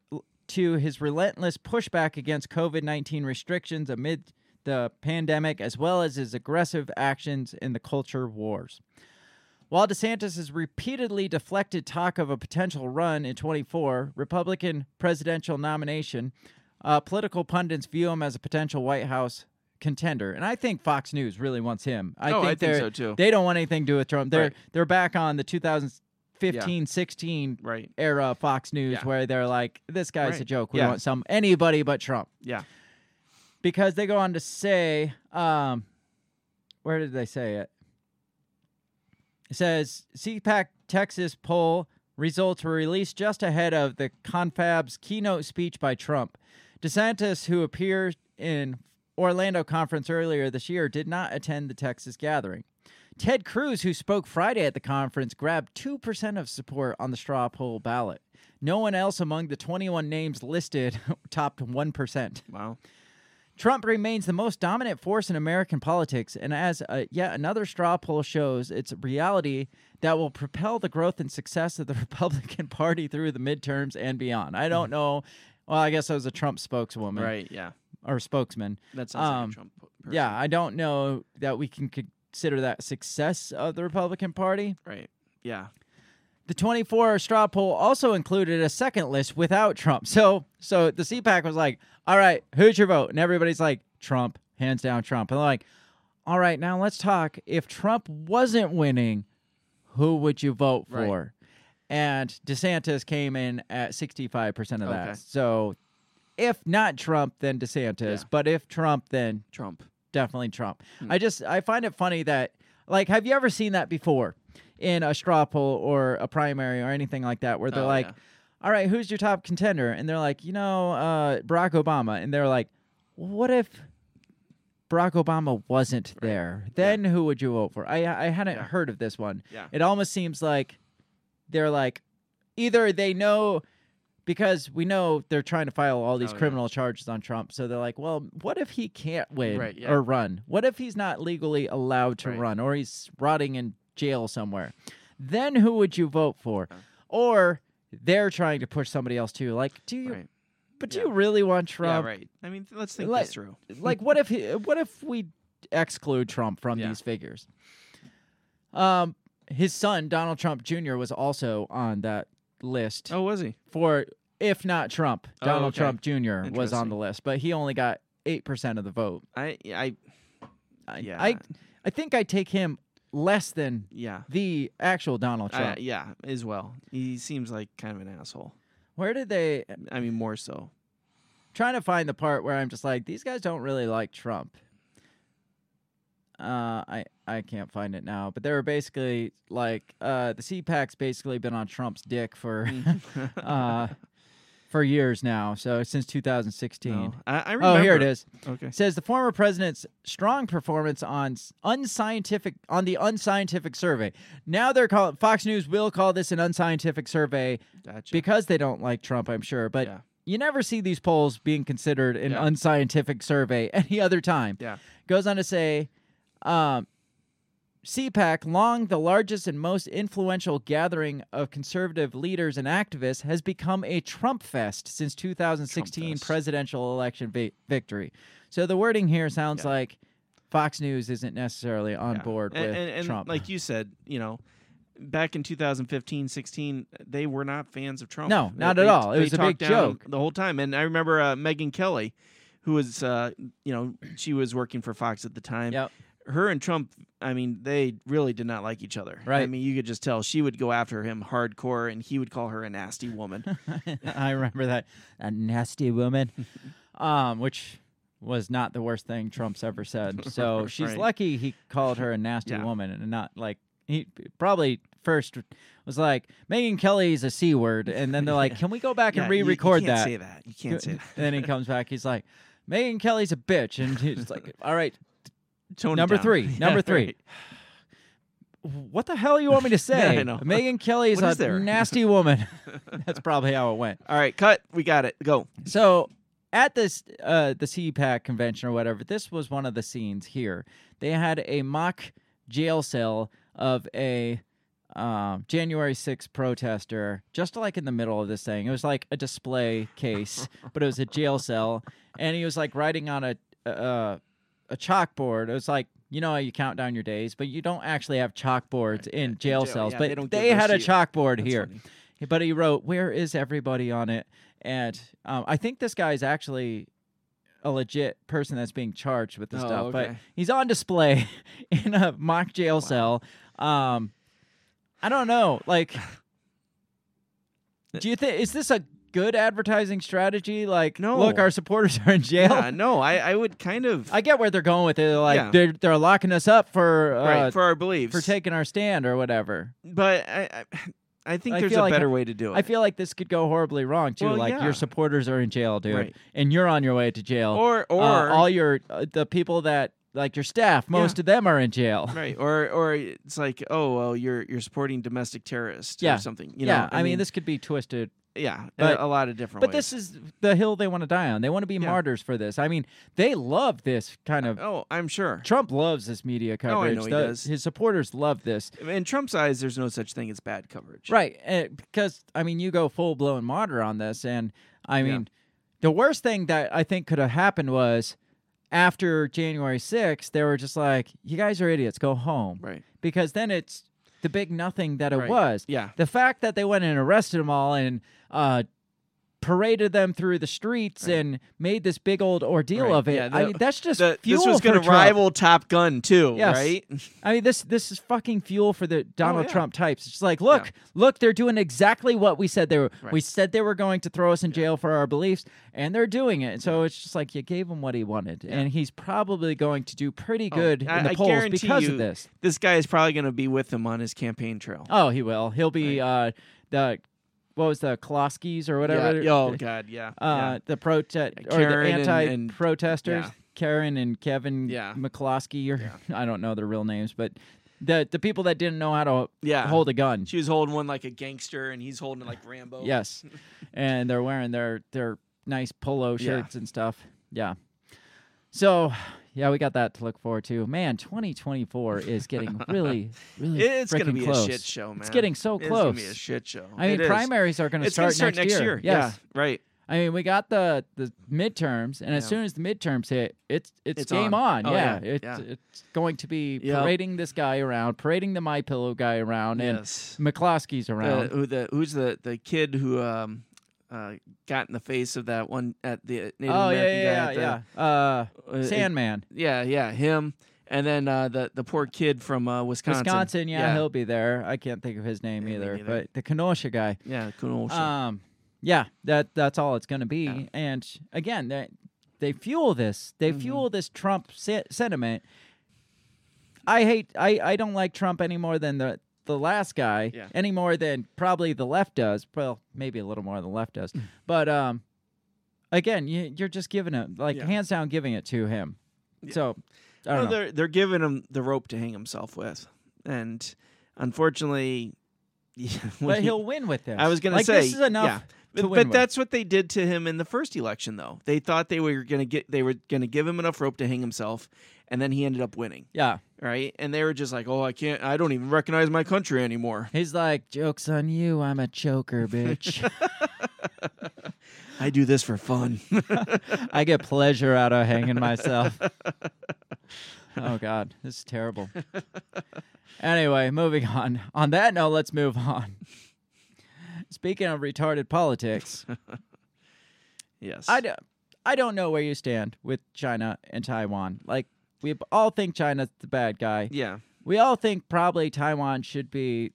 to his relentless pushback against COVID 19 restrictions amid the pandemic, as well as his aggressive actions in the culture wars. While DeSantis has repeatedly deflected talk of a potential run in 24 Republican presidential nomination, uh, political pundits view him as a potential White House contender, and I think Fox News really wants him. I Oh, think I think so, too. They don't want anything to do with Trump. They're Right. they're back on the 2015 16 Right. era Fox News Yeah. where they're like, this guy's a joke. We Yeah. want some anybody but Trump Yeah. because they go on to say, um, where did they say it? It says CPAC Texas poll results were released just ahead of the confab's keynote speech by Trump. DeSantis, who appeared in Orlando conference earlier this year, did not attend the Texas gathering. Ted Cruz, who spoke Friday at the conference, grabbed 2% of support on the straw poll ballot. No one else among the 21 names listed (laughs) topped 1%. Wow. Trump remains the most dominant force in American politics, and as uh, yet another straw poll shows, it's a reality that will propel the growth and success of the (laughs) Republican Party through the midterms and beyond. I don't know. Well, I guess I was a Trump spokeswoman Right. Yeah. Or spokesman. That sounds like Um, a Trump. Person. Yeah, I don't know that we can consider that success of the Republican Party. Right. Yeah. The 24 straw poll also included a second list without Trump. So so the CPAC was like, "All right, who's your vote?" And everybody's like, "Trump, hands down Trump." And they're like, "All right, now let's talk. If Trump wasn't winning, who would you vote Right. for?" And DeSantis came in at 65% of that. So if not Trump, then DeSantis. Yeah. But if Trump, then Trump. definitely Trump. Hmm. I just I find it funny that like have you ever seen that before in a straw poll or a primary or anything like that where they're Oh, like, yeah. "All right, who's your top contender?" and they're like, "You know, uh, Barack Obama," and they're like, "What if?" Barack Obama wasn't there. Then who would you vote for? I I hadn't Yeah. heard of this one. Yeah. It almost seems like they're like either they know because we know they're trying to file all these Oh, yeah. criminal charges on Trump. So they're like, well, what if he can't win Right, yeah. or run? What if he's not legally allowed to Right. run or he's rotting in jail somewhere. Then who would you vote for? Or they're trying to push somebody else too. Like, do you? Right. But do Yeah. you really want Trump? Yeah, right. I mean, let's think Like- this through. (laughs) like what if he, what if we exclude Trump from Yeah. these figures? Um, his son Donald Trump Jr. was also on that list Oh, was he? for if not Trump, Oh, Donald okay. Trump Jr. was on the list, but he only got eight percent of the vote. I, I, I, Yeah. I, I think I take him less than yeah, the actual Donald Trump. yeah, as well. He seems like kind of an asshole. Where did they? I mean, more so. trying to find the part where I'm just like, these guys don't really like Trump. Uh, I I can't find it now, but they were basically like, uh, the CPAC's basically been on Trump's dick for, (laughs) uh, for years now. So since 2016. No. I, I Oh, here it is. Okay. says the former president's strong performance on unscientific on the unscientific survey. Now they're calling Fox News will call this an unscientific survey Gotcha. because they don't like Trump, I'm sure. But Yeah. you never see these polls being considered an Yeah. unscientific survey (laughs) any other time. yeah. Goes on to say, um, CPAC, long the largest and most influential gathering of conservative leaders and activists, has become a Trump fest since 2016 fest. presidential election vi- victory. So the wording here sounds Yeah. like Fox News isn't necessarily on Yeah. board and, with and, and Trump. like you said, you know, back in 2015, 16, they were not fans of Trump. No, They- not at all. It was a big joke. the whole time. And I remember uh, Megyn Kelly, who was, uh, you know, she was working for Fox at the time. Yep. Her and Trump, I mean, they really did not like each other. Right. I mean, you could just tell she would go after him hardcore, and he would call her a nasty woman. (laughs) I remember that a nasty woman, (laughs) um, which was not the worst thing Trump's ever said. (laughs) So she's Right. lucky he called her a nasty Yeah. woman and not like he probably first was like Megyn Kelly's a c word, and then they're like, "Can we go back Yeah, and you- you re-record can't that?" Say that. You can't say and that. then he comes back, he's like, "Megyn Kelly's a bitch," and he's like, "All right, Tone number three, (laughs) Yeah, number three. right. what the hell do you want me to (laughs) say?" I know. Megyn Kelly is a there? nasty (laughs) woman. That's probably how it went. All right, cut. We got it. Go. So at this uh the CPAC convention or whatever, this was one of the scenes here. They had a mock jail cell of a um, January 6th protester, just like in the middle of this thing. It was like a display case, but it was a jail cell, and he was like writing on a a, a chalkboard. It was like you know how you count down your days, but you don't actually have chalkboards in jail jail, cells. yeah, but they they, had a chalkboard That's here funny. but he wrote where is everybody on it and um, i think this guy is actually a legit person that's being charged with this Oh, stuff but he's on display (laughs) in a mock jail cell um, i don't know like (laughs) do you think is this a good advertising strategy like No. look our supporters are in jail Yeah, no, I, I would kind of i get where they're going with it They're like Yeah. they're, they're locking us up for uh, right for, our beliefs. For taking our stand or whatever but I, I, I think I there's a like better I- way to do it. I feel like this could go horribly wrong too. Well, like yeah. your supporters are in jail, dude, Right. and you're on your way to jail. or Uh, or all your uh, the people that like your staff, most of them are in jail. (laughs) right or or it's like oh well you're you're supporting domestic terrorists Yeah. or something. You yeah, know, I, mean, this could be twisted, yeah, but- a, a lot of different. but ways. this is the hill they want to die on. They want to be Yeah. martyrs for this. I mean, they love this kind of. oh I'm sure. Trump loves this media coverage. Oh, I know he The- does. His supporters love this. In Trump's eyes, there's no such thing as bad coverage. Right. eh, because, I mean, you go full blown martyr on this. And, I Yeah. mean, the worst thing that I think could have happened was after January 6th, they were just like, you guys are idiots. Go home. Right. Because then it's the big nothing that it Right. was. Yeah. The fact that they went and arrested them all and, uh, paraded them through the streets Right. and made this big old ordeal Right. of it. Yeah, I mean, that's just The- fuel this was going to rival Top Gun too, Yes. right? (laughs) I mean, this this is fucking fuel for the Donald Oh, yeah. Trump types. It's just like, look, Yeah. look, they're doing exactly what we said they were. We said they were going to throw us in jail for our beliefs, and they're doing it. So it's just like you gave him what he wanted, and he's probably going to do pretty Oh, good I- in the I polls guarantee because you of this. This guy is probably going to be with him on his campaign trail. Oh, he will. He'll be uh, the what was the Koloskis or whatever. Yeah. Oh God, yeah. Uh, the protest or the Karen and- anti-protesters, yeah. Karen and Kevin Yeah. McCloskey, or (laughs) I don't know their real names, but the the people that didn't know how to yeah. hold a gun. She was holding one like a gangster, and he's holding it like Rambo. Yes, (laughs) and they're wearing their their nice polo Yeah. shirts and stuff. Yeah. So yeah, we got that to look forward to. Man, 2024 is getting (laughs) really, really. It's gonna be close. a shit show, man. It's getting so close. It's gonna be close. a shit show. I mean, primaries are going to start, start next year. Yes. Yeah, right. I mean, we got the the midterms, and as soon as the midterms hit, it's it's, It's game on. on. Oh, yeah, yeah, It's, yeah. it's going to be Yep. parading this guy around, parading the My Pillow guy around, and Yes. McCloskey's Uh, around. who the who's the the kid who um uh got in the face of that one at the Native oh yeah, American guy yeah, at the- yeah, yeah. Uh, uh, Sandmann, Yeah, yeah, him. And then uh, the the poor kid from uh, Wisconsin. Wisconsin. Yeah, yeah, he'll be there. I can't think of his name Yeah, me either, but the Kenosha guy. yeah, Kenosha. Um, yeah, that that's all it's going to be. Yeah. And again, they they fuel this. They Mhm. fuel this Trump se- sentiment. I hate. I I don't like Trump any more than the the last guy. Yeah. Any more than probably the left does. Well, maybe a little more than the left does. but um, again, you, you're just giving it like Yeah. hands down giving it to him. Yeah. So I don't know. they're they're giving him the rope to hang himself with, and unfortunately, (laughs) But he- he'll win with this. I was gonna say this is enough. But, but that's what they did to him in the first election, though. They thought they were gonna get they were gonna give him enough rope to hang himself, and then he ended up winning, Yeah. right? And they were just like, "Oh, I can't, I don't even recognize my country anymore. He's like, jokes on you. I'm a choker, bitch. (laughs) (laughs) I do this for fun." (laughs) I get pleasure out of hanging myself. oh God, this is terrible. Anyway, moving on. On that note, let's move on. Speaking of retarded politics, yes, I, d- I don't know where you stand with China and Taiwan. Like, we all think China's the bad guy. yeah, We all think probably Taiwan should be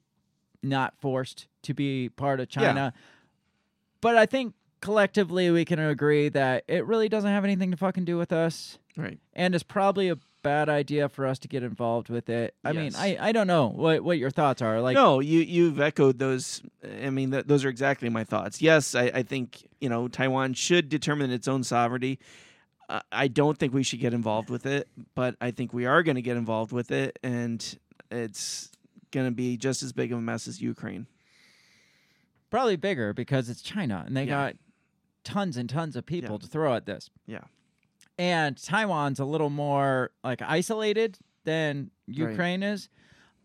not forced to be part of China. But I think collectively we can agree that it really doesn't have anything to fucking do with us. right. And it's probably a bad idea for us to get involved with it. I mean, I, I don't know what, what your thoughts are. Like, no, you you've echoed those. I mean, th- those are exactly my thoughts. Yes, I, I think you know Taiwan should determine its own sovereignty. I don't think we should get involved with it, but I think we are going to get involved with it, and it's going to be just as big of a mess as Ukraine. probably bigger because it's China and they Yeah. got tons and tons of people Yeah. to throw at this. Yeah. And Taiwan's a little more like isolated than Ukraine is.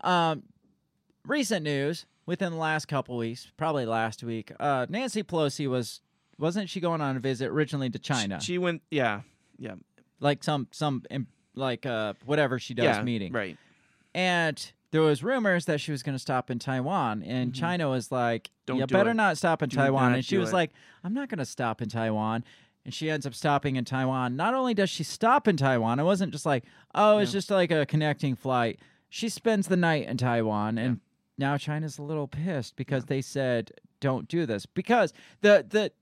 Um, recent news within the last couple weeks, probably last week, uh, Nancy Pelosi was wasn't she going on a visit originally to China, She went. Yeah. Yeah. like some some im- like uh whatever she does yeah. meeting, Right. and there was rumors that she was going to stop in Taiwan, and Mhm. China was like, Don't "You do better it. not stop in Do Taiwan." And she was it. like, "I'm not going to stop in Taiwan." And she ends up stopping in Taiwan. Not only does she stop in Taiwan, it wasn't just like, "Oh, it's Yeah. just like a connecting flight." She spends the night in Taiwan, and now China's a little pissed because they said, "Don't do this." Because the the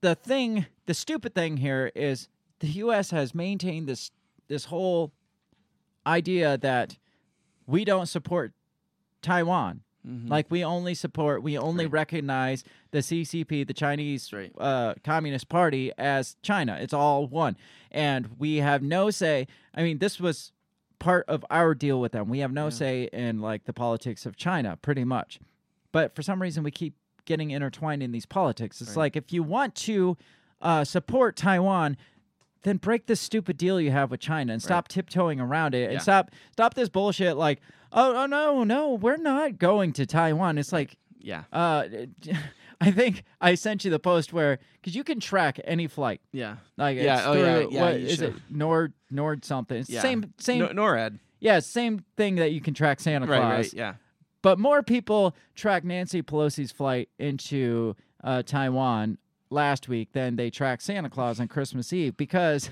the thing, the stupid thing here is the U.S. has maintained this this whole idea that we don't support Taiwan. Mhm. Like we only support, we only Right. recognize the CCP, the Chinese Right. uh, Communist Party, as China. It's all one, and we have no say. I mean, this was part of our deal with them. We have no Yeah. say in like the politics of China, pretty much. But for some reason, we keep getting intertwined in these politics. It's Right. like if you want to uh, support Taiwan, then break this stupid deal you have with China and stop tiptoeing around it Yeah. and stop stop this bullshit. Like, oh, oh no, no, we're not going to Taiwan. It's like, yeah. uh, (laughs) I think I sent you the post where because you can track any flight. Yeah. Like, Yeah, it's oh, yeah, through- yeah, what you is should. it? Nord Nord something. It's Yeah. Same same No, NORAD. yeah, same thing that you can track Santa Claus. Right. Right. Yeah. But more people track Nancy Pelosi's flight into uh, Taiwan last week than they tracked Santa Claus on Christmas Eve because,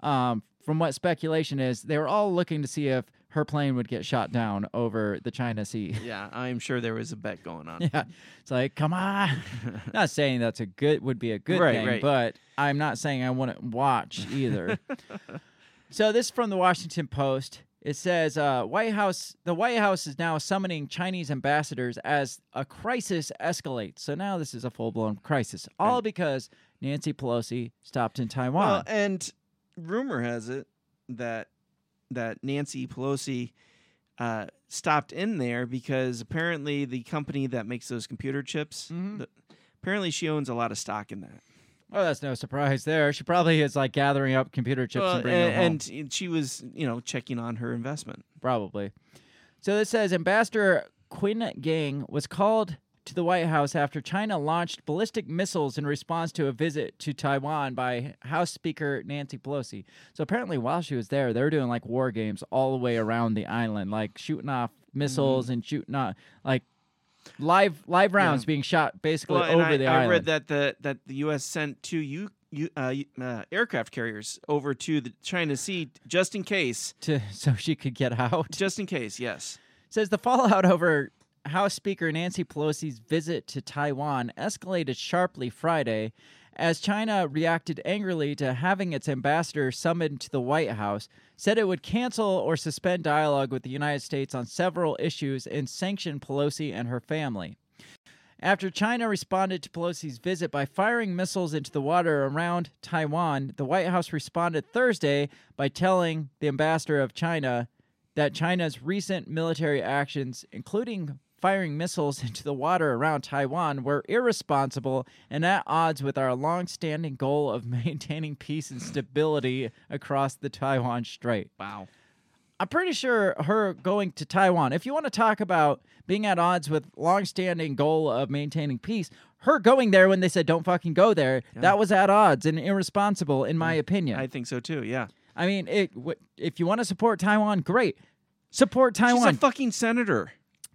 um, from what speculation is, they were all looking to see if her plane would get shot down over the China Sea. (laughs) Yeah. I'm sure there was a bet going on. yeah, it's like, come on. (laughs) not saying that's a good would be a good Right, thing, right. but I'm not saying I wouldn't watch either. (laughs) so this is from the Washington Post. It says uh, White House. The White House is now summoning Chinese ambassadors as a crisis escalates. So now this is a full blown crisis, all because Nancy Pelosi stopped in Taiwan. Well, and rumor has it that that Nancy Pelosi uh, stopped in there because apparently the company that makes those computer chips, Mhm. the- apparently she owns a lot of stock in that. Oh, that's no surprise there. She probably is like gathering up computer chips Well, and bringing them home. and, and she was, you know, checking on her investment. Probably. So this says Ambassador Quinn Gang was called to the White House after China launched ballistic missiles in response to a visit to Taiwan by House Speaker Nancy Pelosi. So apparently, while she was there, they were doing like war games all the way around the island, like shooting off mm-hmm. missiles and shooting off like live live rounds being shot basically Well, over I, the I island. read that the that the U.S. sent two U, U, uh, uh, aircraft carriers over to the China Sea just in case. to (laughs) so she could get out. Just in case, yes. says the fallout over House Speaker Nancy Pelosi's visit to Taiwan escalated sharply Friday as China reacted angrily to having its ambassador summoned to the White House, said it would cancel or suspend dialogue with the United States on several issues and sanction Pelosi and her family. After China responded to Pelosi's visit by firing missiles into the water around Taiwan, the White House responded Thursday by telling the ambassador of China that China's recent military actions, including firing missiles (laughs) into the water around Taiwan, were irresponsible and at odds with our long-standing goal of (laughs) maintaining peace and stability across the Taiwan Strait. Wow. I'm pretty sure her going to Taiwan, if you want to talk about being at odds with long-standing goal of maintaining peace, her going there when they said don't fucking go there, that was at odds and irresponsible in my mm, opinion. I think so too. Yeah. I mean, it w- if you want to support Taiwan, great. Support She's Taiwan. a fucking senator.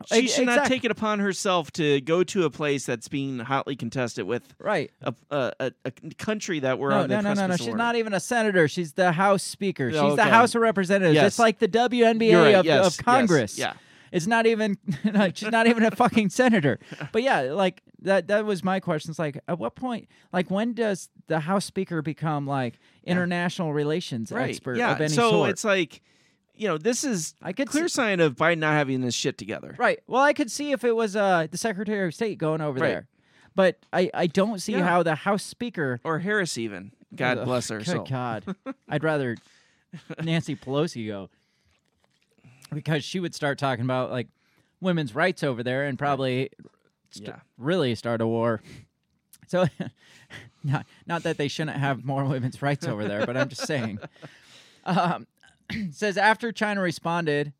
She should not take it upon herself to go to a place that's being hotly contested with right. a, a, a, country that we're No, on the no, no, no, no. She's not even a senator. She's the House Speaker. She's Oh, the. House of Representatives. Yes. It's like the WNBA right, of, yes, of yes, Congress. yeah. It's not even. (laughs) she's not even a fucking senator. But yeah, like that. That was my question. It's like, at what point? Like, when does the House Speaker become like international relations right. expert yeah. of any so sort? it's like, you know, this is I could clear see- sign of Biden not having this shit together. Right. Well, I could see if it was uh, the Secretary of State going over Right. there, but I, I don't see Yeah. how the House Speaker. Or Harris even. God Ugh, bless her. Good so. God, (laughs) I'd rather Nancy Pelosi go because she would start talking about like women's rights over there and probably st- Yeah. really start a war. So, (laughs) not not that they shouldn't have more women's rights over there, but I'm just saying. (laughs) Um, (clears throat) says after China responded.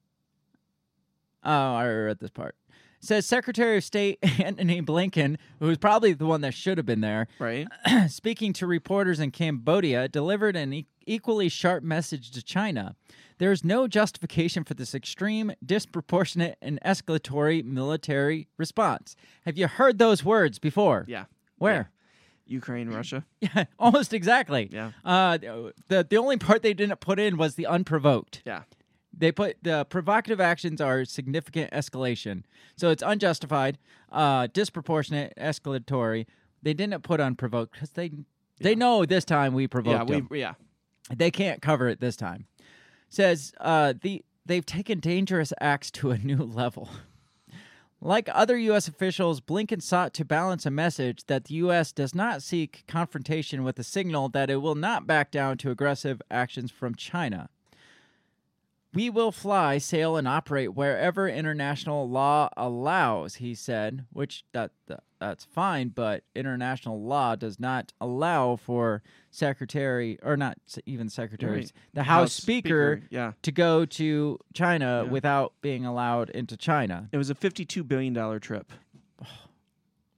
Oh, I read this part. Says Secretary of State (laughs) Antony Blinken, who's probably the one that should have been there, Right. (clears throat) speaking to reporters in Cambodia, delivered an e- equally sharp message to China. There is no justification for this extreme, disproportionate, and escalatory military response. Have you heard those words before? Yeah. Where? Ukraine, (laughs) Russia. Yeah, almost exactly. Yeah. Uh, the the only part they didn't put in was the unprovoked. Yeah. They put the provocative actions are significant escalation, so it's unjustified, uh, disproportionate, escalatory. They didn't put unprovoked because they they know this time we Yeah. provoked We. them. Yeah. They can't cover it this time. Says uh, the they've taken dangerous acts to a new (laughs) level. Like other U.S. officials, Blinken sought to balance a message that the U.S. does not seek confrontation with a signal that it will not back down to aggressive actions from China. We will fly, sail, and operate wherever international law allows, he said, which that, that that's fine, but international law does not allow for secretary or not even secretaries, the House, speaker, Yeah. to go to China Yeah. without being allowed into China. It was a fifty-two billion dollar trip.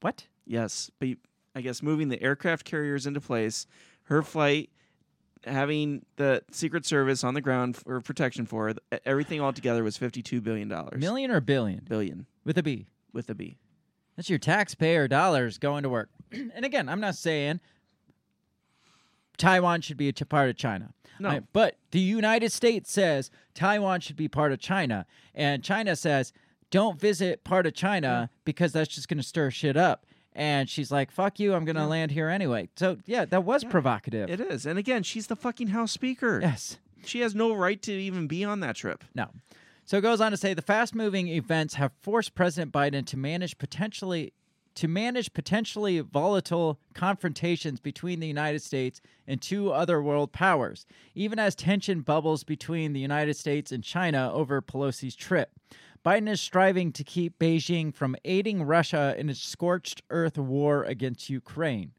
What? Yes, but I guess moving the aircraft carriers into place, her flight, having the Secret Service on the ground for protection for everything altogether was fifty-two billion dollars. Million or billion Billion with a B. with a B. That's your taxpayer dollars going to work. (clears throat) and again, I'm not saying Taiwan should be a part of China. No. But the United States says Taiwan should be part of China. And China says, don't visit part of China because that's just going to stir shit up. And she's like, fuck you, I'm going to land here anyway. So, yeah, that was provocative. It is, and again, she's the fucking House Speaker. yes. She has no right to even be on that trip. No. So it goes on to say the fast-moving events have forced President Biden to manage potentially to manage potentially volatile confrontations between the United States and two other world powers, even as tension bubbles between the United States and China over Pelosi's trip. Biden is striving to keep Beijing from aiding Russia in its scorched earth war against Ukraine.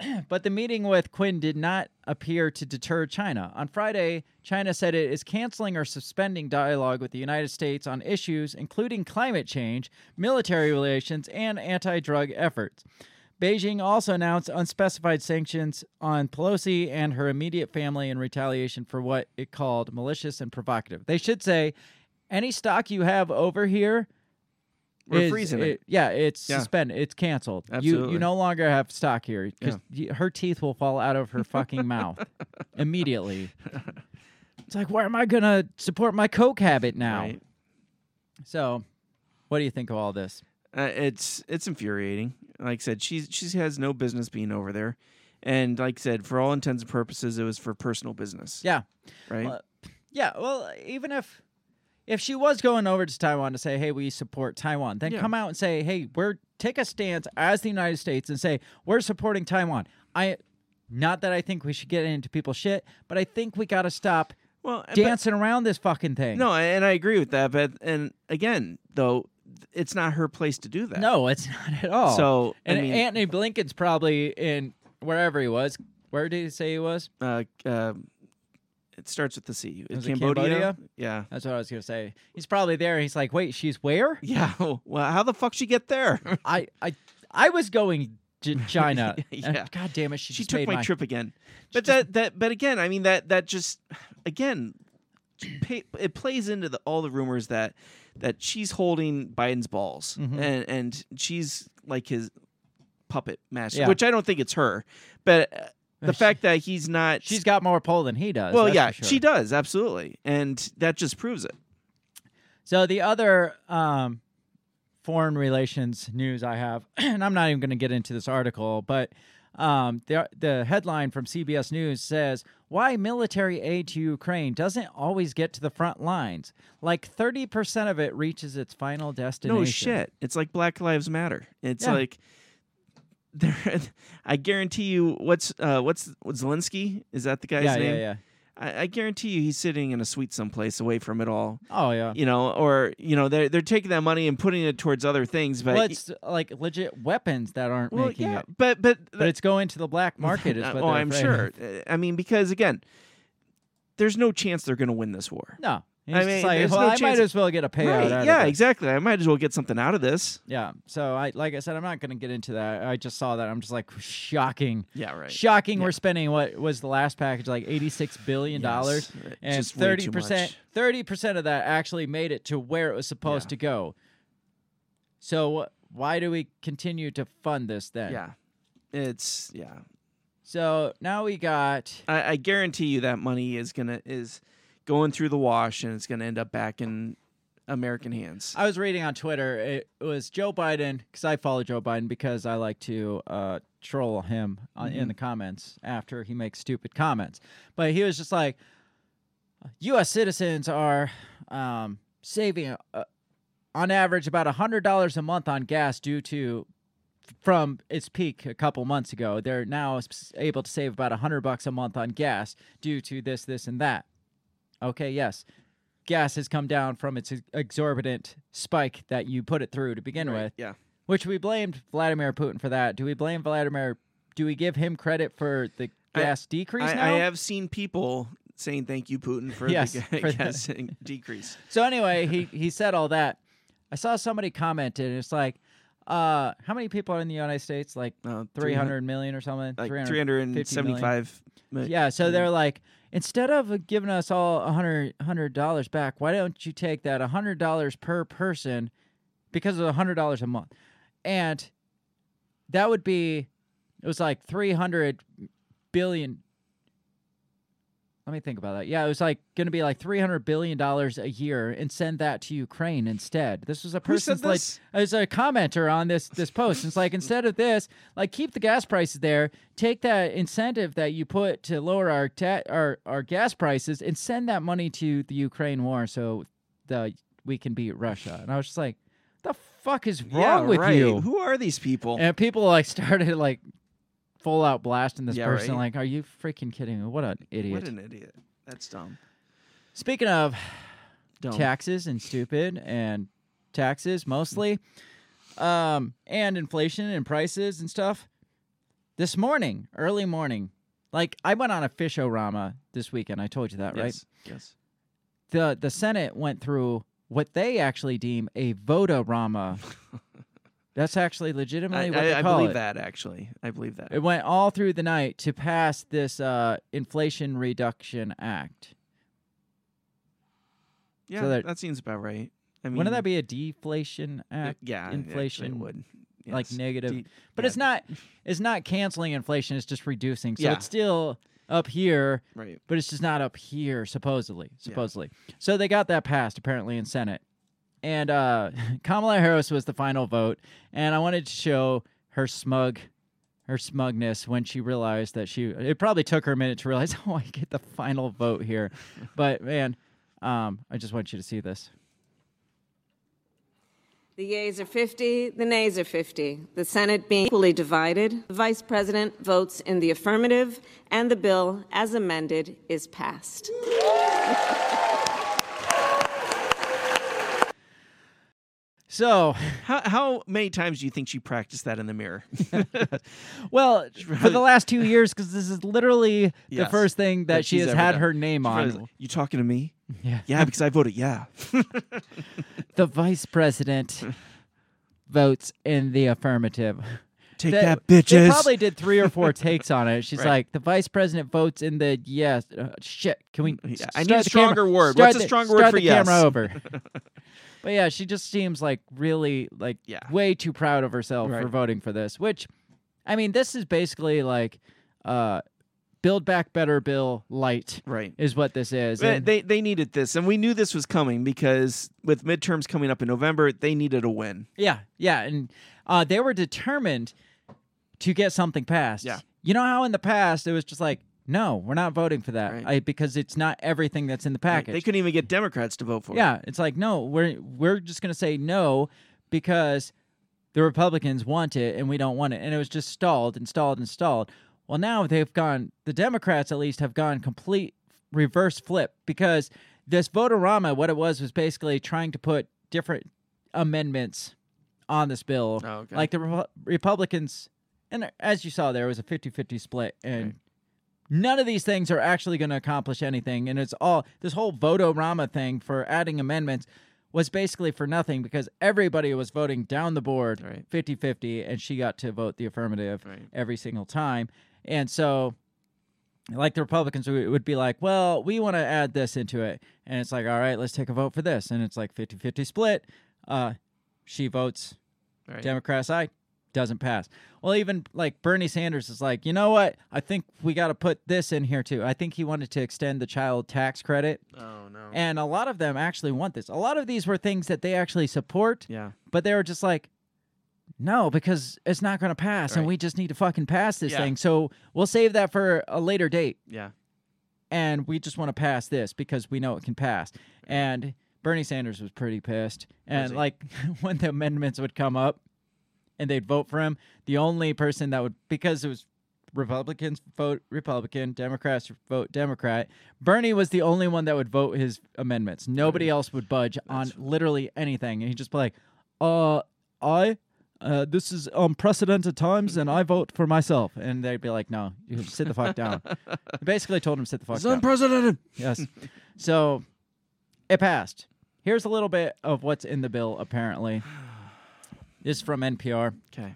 (clears throat) But the meeting with Quinn did not appear to deter China. On Friday, China said it is canceling or suspending dialogue with the United States on issues including climate change, military relations, and anti drug efforts. Beijing also announced unspecified sanctions on Pelosi and her immediate family in retaliation for what it called malicious and provocative. They should say any stock you have over here We're is- freezing it. Yeah, it's Yeah. suspended. It's canceled. You Absolutely. you no longer have stock here because her teeth will fall out of her fucking mouth (laughs) immediately. It's like, where am I gonna support my coke habit now? Right. So, what do you think of all this? Uh, it's it's infuriating. Like I said, she she has no business being over there, and like I said, for all intents and purposes, it was for personal business. Yeah, Right. Well, yeah. Well, even if if she was going over to Taiwan to say, "Hey, we support Taiwan," then Yeah. come out and say, "Hey, we're take a stance as the United States and say we're supporting Taiwan." I, not that I think we should get into people's shit, but I think we got to stop well, but- dancing around this fucking thing. no, and I agree with that. But and again, though, it's not her place to do that. no, it's (laughs) not at all. So and I mean, Antony Blinken's probably in wherever he was. Where did he say he was? uh, uh, it starts with the C. Cambodia? Cambodia? Yeah. That's what I was gonna say. He's probably there. He's like, wait, she's where? Yeah. (laughs) Well, how the fuck she get there? (laughs) I I I was going to (laughs) China. Yeah. And God damn it, she, she just took my my trip again. But that that but again, I mean that that just again it plays into the all the rumors that that she's holding Biden's balls Mhm. and and she's like his puppet master, Yeah. which I don't think it's her, but uh, the fact that he's not (laughs) She's got more pull than he does. well, yeah, sure. she does absolutely, and that just proves it. So the other um, foreign relations news I have, (clears throat) and I'm not even going to get into this article, but um, the the headline from CBS News says why military aid to Ukraine doesn't always get to the front lines. Like 30% of it reaches its final destination. No shit. It's like Black Lives Matter. It's Yeah. like there. (laughs) I guarantee you, what's uh, what's what Zelensky? Is that the guy's Yeah, name? yeah, yeah. I, I guarantee you, he's sitting in a suite someplace away from it all. Oh yeah. You know, or you know, they're they're taking that money and putting it towards other things. But well, it's like legit weapons that aren't well, making yeah, it, but but but it's going to the black (laughs) market. Is what oh, I'm afraid sure. Uh, I mean, because again, there's no chance they're going to win this war. No, I mean, like, well, no I might as well get a payout. Right, yeah, exactly. I might as well get something out of this. Yeah. So I, like I said, I'm not going to get into that. I just saw that. I'm just like shocking. Yeah, right. Shocking. Yeah. We're spending what was the last package like 86 billion dollars, Yes, uh, and just 30 percent, 30 percent of that actually made it to where it was supposed Yeah. to go. So why do we continue to fund this then? Yeah, it's yeah. So now we got I, I guarantee you that money is gonna is going through the wash and it's gonna end up back in American hands. I was reading on Twitter. It was Joe Biden because I follow Joe Biden because I like to uh, troll him on, in the comments after he makes stupid comments. But he was just like, "U.S. citizens are um, saving uh, on average about hundred dollars a month on gas due to." From its peak a couple months ago, they're now able to save about a hundred bucks a month on gas due to this, this, and that. Okay, yes, gas has come down from its exorbitant spike that you put it through to begin Right, with, Yeah. which we blamed Vladimir Putin for that. Do we blame Vladimir? Do we give him credit for the I- gas decrease I, now? I have seen people saying thank you, Putin, for (laughs) Yes, the for (laughs) the- gas (laughs) decrease. So anyway, he he said all that. I saw somebody commented. and It's like, uh, how many people are in the United States? Like Uh, three hundred million or something. like 350 three hundred and seventy-five. Yeah, so they're like, instead of giving us all a hundred hundred dollars back, why don't you take that a hundred dollars per person because of a hundred dollars a month, and that would be, it was like three hundred billion. Let me think about that. Yeah, it was like going to be like three hundred billion dollars a year, and send that to Ukraine instead. This was a person's like as a commenter on this this post. It's like instead of this, like keep the gas prices there, take that incentive that you put to lower our ta- our our gas prices, and send that money to the Ukraine war, so the we can beat Russia. And I was just like, the fuck is wrong yeah, with right. you? Who are these people? And people like started like full out blasting this Yeah, person. right. Like, are you freaking kidding me? What an idiot! what an idiot. That's dumb. Speaking of Dumb. taxes and stupid and taxes mostly um and inflation and prices and stuff this morning, early morning, like I went on a fish-o-rama this weekend. I told you that, right? Yes. Yes. The the Senate went through what they actually deem a vote-o-rama. (laughs) That's actually I, legitimately what I, they I call believe it. that actually. I believe that. It went all through the night to pass this uh, Inflation Reduction Act. yeah, so that- that seems about right. I mean, Wouldn't that be a deflation act? yeah, inflation, would. like negative? De- But yeah, it's not. It's not canceling inflation. It's just reducing. So Yeah. it's still up here, right. but it's just not up here. Supposedly, supposedly. So they got that passed apparently in Senate, and uh, (laughs) Kamala Harris was the final vote. And I wanted to show her smug. Her smugness when she realized that she. It probably took her a minute to realize, (laughs) oh, I get the final vote here. (laughs) but man, um, I just want you to see this. The yeas are 50, the nays are 50. The Senate being equally divided, the Vice President votes in the affirmative, and the bill, as amended, is passed. So, (laughs) How how many times do you think she practiced that in the mirror? (laughs) well, for the last two years, because this is literally the first thing that, that she has had done. her name She probably was on. like, you talking to me? (laughs) Yeah. Yeah, because I voted yeah. The vice president votes in the affirmative. Take They- that, They bitches. probably did three or four (laughs) takes on it. She's Right. like, the vice president votes in the yes. Uh, shit. Can we? Yeah, I need a the camera- stronger word. What's a the- stronger word for the camera over. (laughs) but yeah, she just seems like really like Yeah. way too proud of herself for voting for this. Which, I mean, this is basically like, uh, build back better bill light right. is what this is. They, And- they they needed this, and we knew this was coming because with midterms coming up in November, they needed a win. Yeah, yeah, and uh, they were determined to get something passed. Yeah. you know how in the past it was just like, no, we're not voting for that Right. I, because it's not everything that's in the package. They couldn't even get Democrats to vote for it. yeah, it's like no, we're we're just gonna say no because the Republicans want it and we don't want it, and it was just stalled and stalled and stalled. Well, now they've gone. The Democrats, at least, have gone complete reverse flip because this votorama, what it was, was basically trying to put different amendments on this bill. Oh, okay. Like the Repu- Republicans, and as you saw, there was a 50-50 split, and Right. none of these things are actually going to accomplish anything. And it's all this whole votorama thing for adding amendments was basically for nothing because everybody was voting down the board Right. 50-50 and she got to vote the affirmative Right. every single time and so like the republicans would would be like well we want to add this into it and it's like all right let's take a vote for this and it's like 50-50 split uh she votes Right. democrat side doesn't pass well even like bernie sanders is like you know what i think we got to put this in here too i think he wanted to extend the child tax credit Oh no. and a lot of them actually want this a lot of these were things that they actually support yeah. but they were just like, no, because it's not going to pass, and we just need to fucking pass this Yeah. thing. So we'll save that for a later date, Yeah. and we just want to pass this because we know it can pass. And Bernie Sanders was pretty pissed, and like (laughs) when the amendments would come up, and they'd vote for him, the only person that would because it was Republicans vote Republican, Democrats vote Democrat. Bernie was the only one that would vote his amendments. Nobody else would budge on literally anything. And he'd just be like, uh, I, uh, this is unprecedented times and I vote for myself. And they'd be like, no, you (laughs) sit the fuck down. Basically told him sit the fuck It's down. unprecedented. Yes. so it passed. Here's a little bit of what's in the bill, apparently. (sighs) (sighs) This is from NPR. Okay.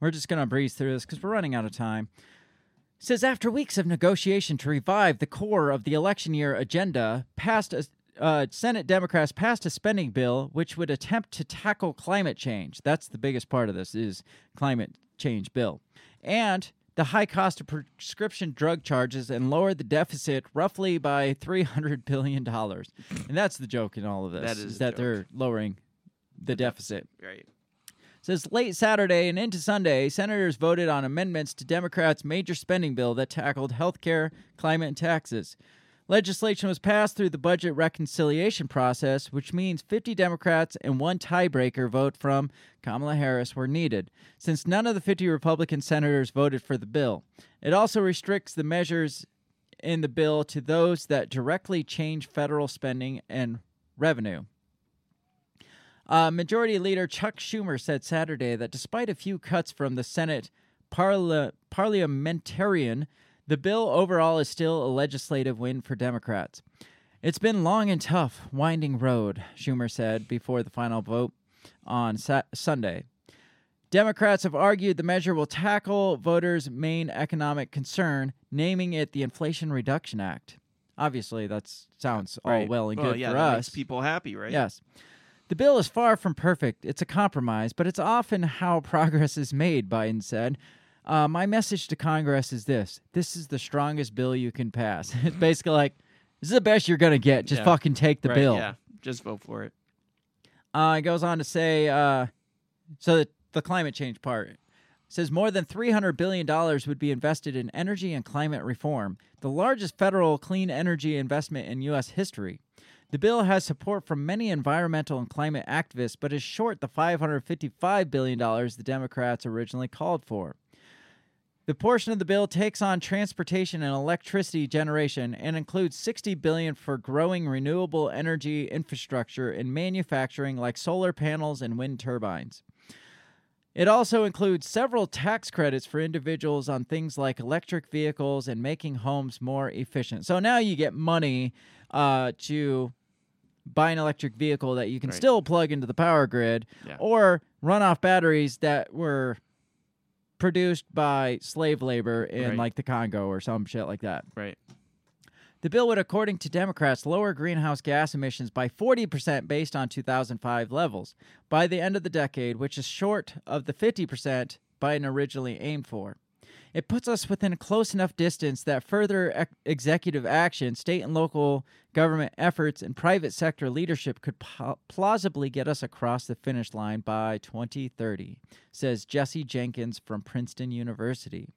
We're just going to breeze through this because we're running out of time. It says after weeks of negotiation to revive the core of the election year agenda, passed a, uh, Senate Democrats passed a spending bill which would attempt to tackle climate change. That's the biggest part of this is climate change bill, and the high cost of prescription drug charges and lower the deficit roughly by three hundred billion dollars. and that's the joke in all of this That is the that joke. they're lowering the, deficit. Right. Says late Saturday and into Sunday, senators voted on amendments to Democrats' major spending bill that tackled health care, climate, and taxes. Legislation was passed through the budget reconciliation process, which means 50 Democrats and one tiebreaker vote from Kamala Harris were needed, since none of the 50 Republican senators voted for the bill. It also restricts the measures in the bill to those that directly change federal spending and revenue. Uh, Majority Leader Chuck Schumer said Saturday that despite a few cuts from the Senate parla- parliamentarian, the bill overall is still a legislative win for Democrats. It's been long and tough, winding road, Schumer said before the final vote on Sa- Sunday. Democrats have argued the measure will tackle voters' main economic concern, naming it the Inflation Reduction Act. Obviously, that sounds all Right. well and Well, good yeah, for us. makes people happy, right? Yes. The bill is far from perfect. It's a compromise, but it's often how (laughs) progress is made, Biden said. Uh, my message to Congress is this this is the strongest bill you can pass. (laughs) it's basically like, this is the best you're going to get. Just Yeah. fucking take the Right, bill. Yeah, just vote for it. Uh, it goes on to say, uh, so the, the climate change part says more than $300 billion would be invested in energy and climate reform, the largest federal clean energy investment in U.S. history. The bill has support from many environmental and climate activists, but is short the $555 billion the Democrats originally called for. The portion of the bill takes on transportation and electricity generation and includes 60 billion for growing renewable energy infrastructure and manufacturing like solar panels and wind turbines. It also includes several tax credits for individuals on things like electric vehicles and making homes more efficient. So now you get money uh, to buy an electric vehicle that you can Right. still plug into the power grid Yeah. or run off batteries that were produced by slave labor in Right. like the Congo or some shit like that. Right. The bill would, according to Democrats, lower greenhouse gas emissions by 40% based on 2005 levels by the end of the decade, which is short of the 50% Biden originally aimed for. It puts us within a close enough distance that further ec- executive action, state and local government efforts, and private sector leadership could po- plausibly get us across the finish line by 2030, says Jesse Jenkins from Princeton University.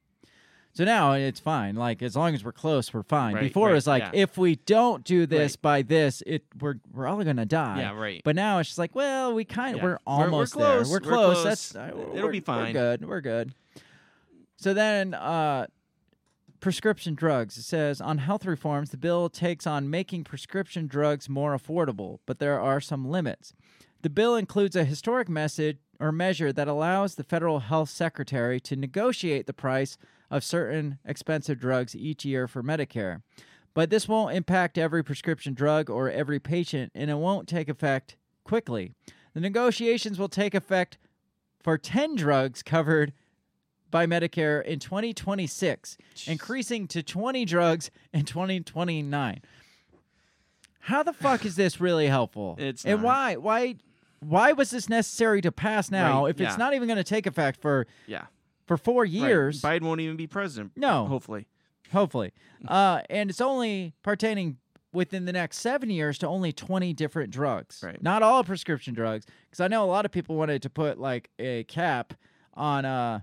So now it's fine. Like as long as we're close, we're fine. Right, Before right, it was like yeah. if we don't do this Right. by this, it we're we're all gonna die. Yeah, right. But now it's just like, well, we kind of Yeah. we're We're- we're almost close, there. We're we're close. close. That's uh, It'll we're- be We're fine. good. We're good. So then, uh, prescription drugs. It says on health reforms, the bill takes on making prescription drugs more affordable, but there are some limits. The bill includes a historic message or measure that allows the federal health secretary to negotiate the price of certain expensive drugs each year for Medicare. But this won't impact every prescription drug or every patient, and it won't take effect quickly. The negotiations will take effect for 10 drugs covered by Medicare in 2026, increasing to 20 drugs in 2029. How the fuck is this really helpful? (sighs) It's and not. why why why was this necessary to pass now Right, if it's not even going to take effect for Yeah. for 4 Right. years? Biden won't even be president. No. Hopefully. hopefully. (laughs) Uh, and it's only pertaining within the next seven years to only 20 different drugs. Right. Not all prescription drugs. Because I know a lot of people wanted to put like a cap on uh,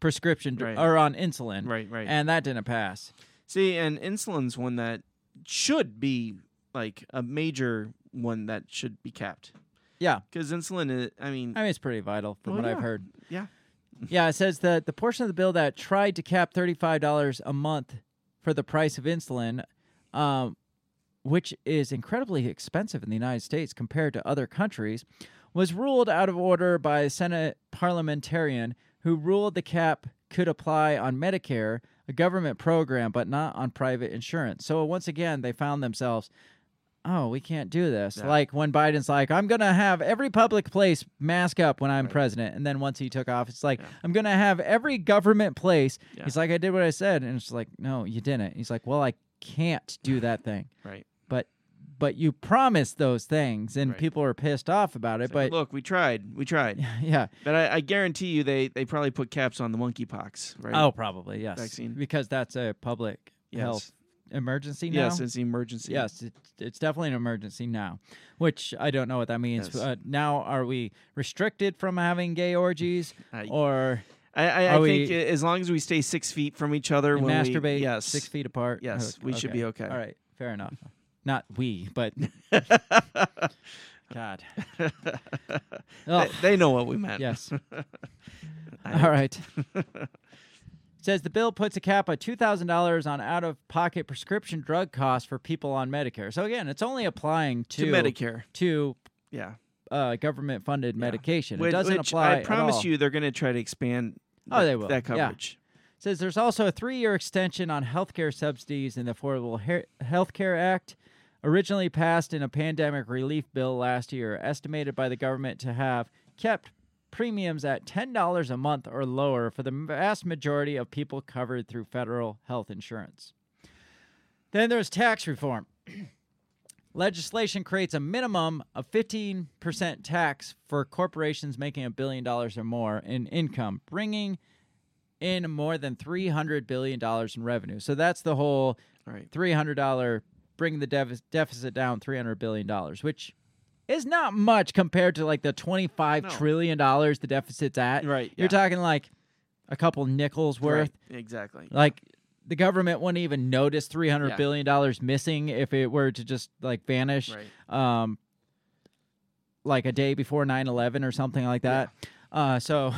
prescription Right. or on insulin. Right, right. And that didn't pass. See, and insulin's one that should be like a major one that should be capped. Yeah. Because insulin, is, I mean, I mean, it's pretty vital from Well, what I've heard. yeah, Yeah, it says that the portion of the bill that tried to cap $35 a month for the price of insulin, um, which is incredibly expensive in the United States compared to other countries, was ruled out of order by a Senate parliamentarian who ruled the cap could apply on Medicare, a government program, but not on private insurance. So once again, they found themselves. Oh, we can't do this. Yeah. Like when Biden's like, I'm going to have every public place mask up when I'm Right. president. And then once he took off, it's like, Yeah. I'm going to have every government place. Yeah. He's like, I did what I said. And it's like, no, you didn't. He's like, well, I can't do that thing. right. But you promised those things and Right. people are pissed off about it. It's like, But look, we tried, we tried, (laughs) yeah. but I, I guarantee you, they they probably put caps on the monkeypox, right? Oh, probably, yes. Vaccine. Because that's a public Yes. health emergency now. yes, it's the emergency. Yes, it, it's definitely an emergency now, which I don't know what that means. Yes. Uh, now, are we restricted from having gay orgies, I- or I, I, I think as long as we stay six feet from each other when masturbate we yes, six feet apart? Yes, Oh, we should be okay. All right, fair enough. Not we, but (laughs) God. (laughs) They, Oh, they know what we meant. yes. (laughs) All right. Says the bill puts a cap of two thousand dollars on out-of-pocket prescription drug costs for people on Medicare. So again, it's only applying to, to Medicare. to Yeah, uh, government-funded medication. Which- it doesn't apply. I promise you, they're going to try to expand. Oh, that- they will. that Yeah. coverage. says there's also a three-year extension on healthcare subsidies in the Affordable He- Healthcare Act, originally passed in a pandemic relief bill last year, estimated by the government to have kept premiums at $10 a month or lower for the vast majority of people covered through federal health insurance. Then there's tax reform. (clears throat) Legislation creates a minimum of 15% tax for corporations making a billion dollars or more in income, bringing in more than $300 billion in revenue. So that's the whole Right. $300 bring the dev- deficit down $300 billion, which is not much compared to like the twenty-five No. trillion dollars the deficit's at. Right, You're yeah. talking like a couple nickels worth. Right. Exactly. Like the government wouldn't even notice three hundred Yeah. billion dollars missing if it were to just like vanish. Right. Um, like a day before 9-11 or something like that. Uh, so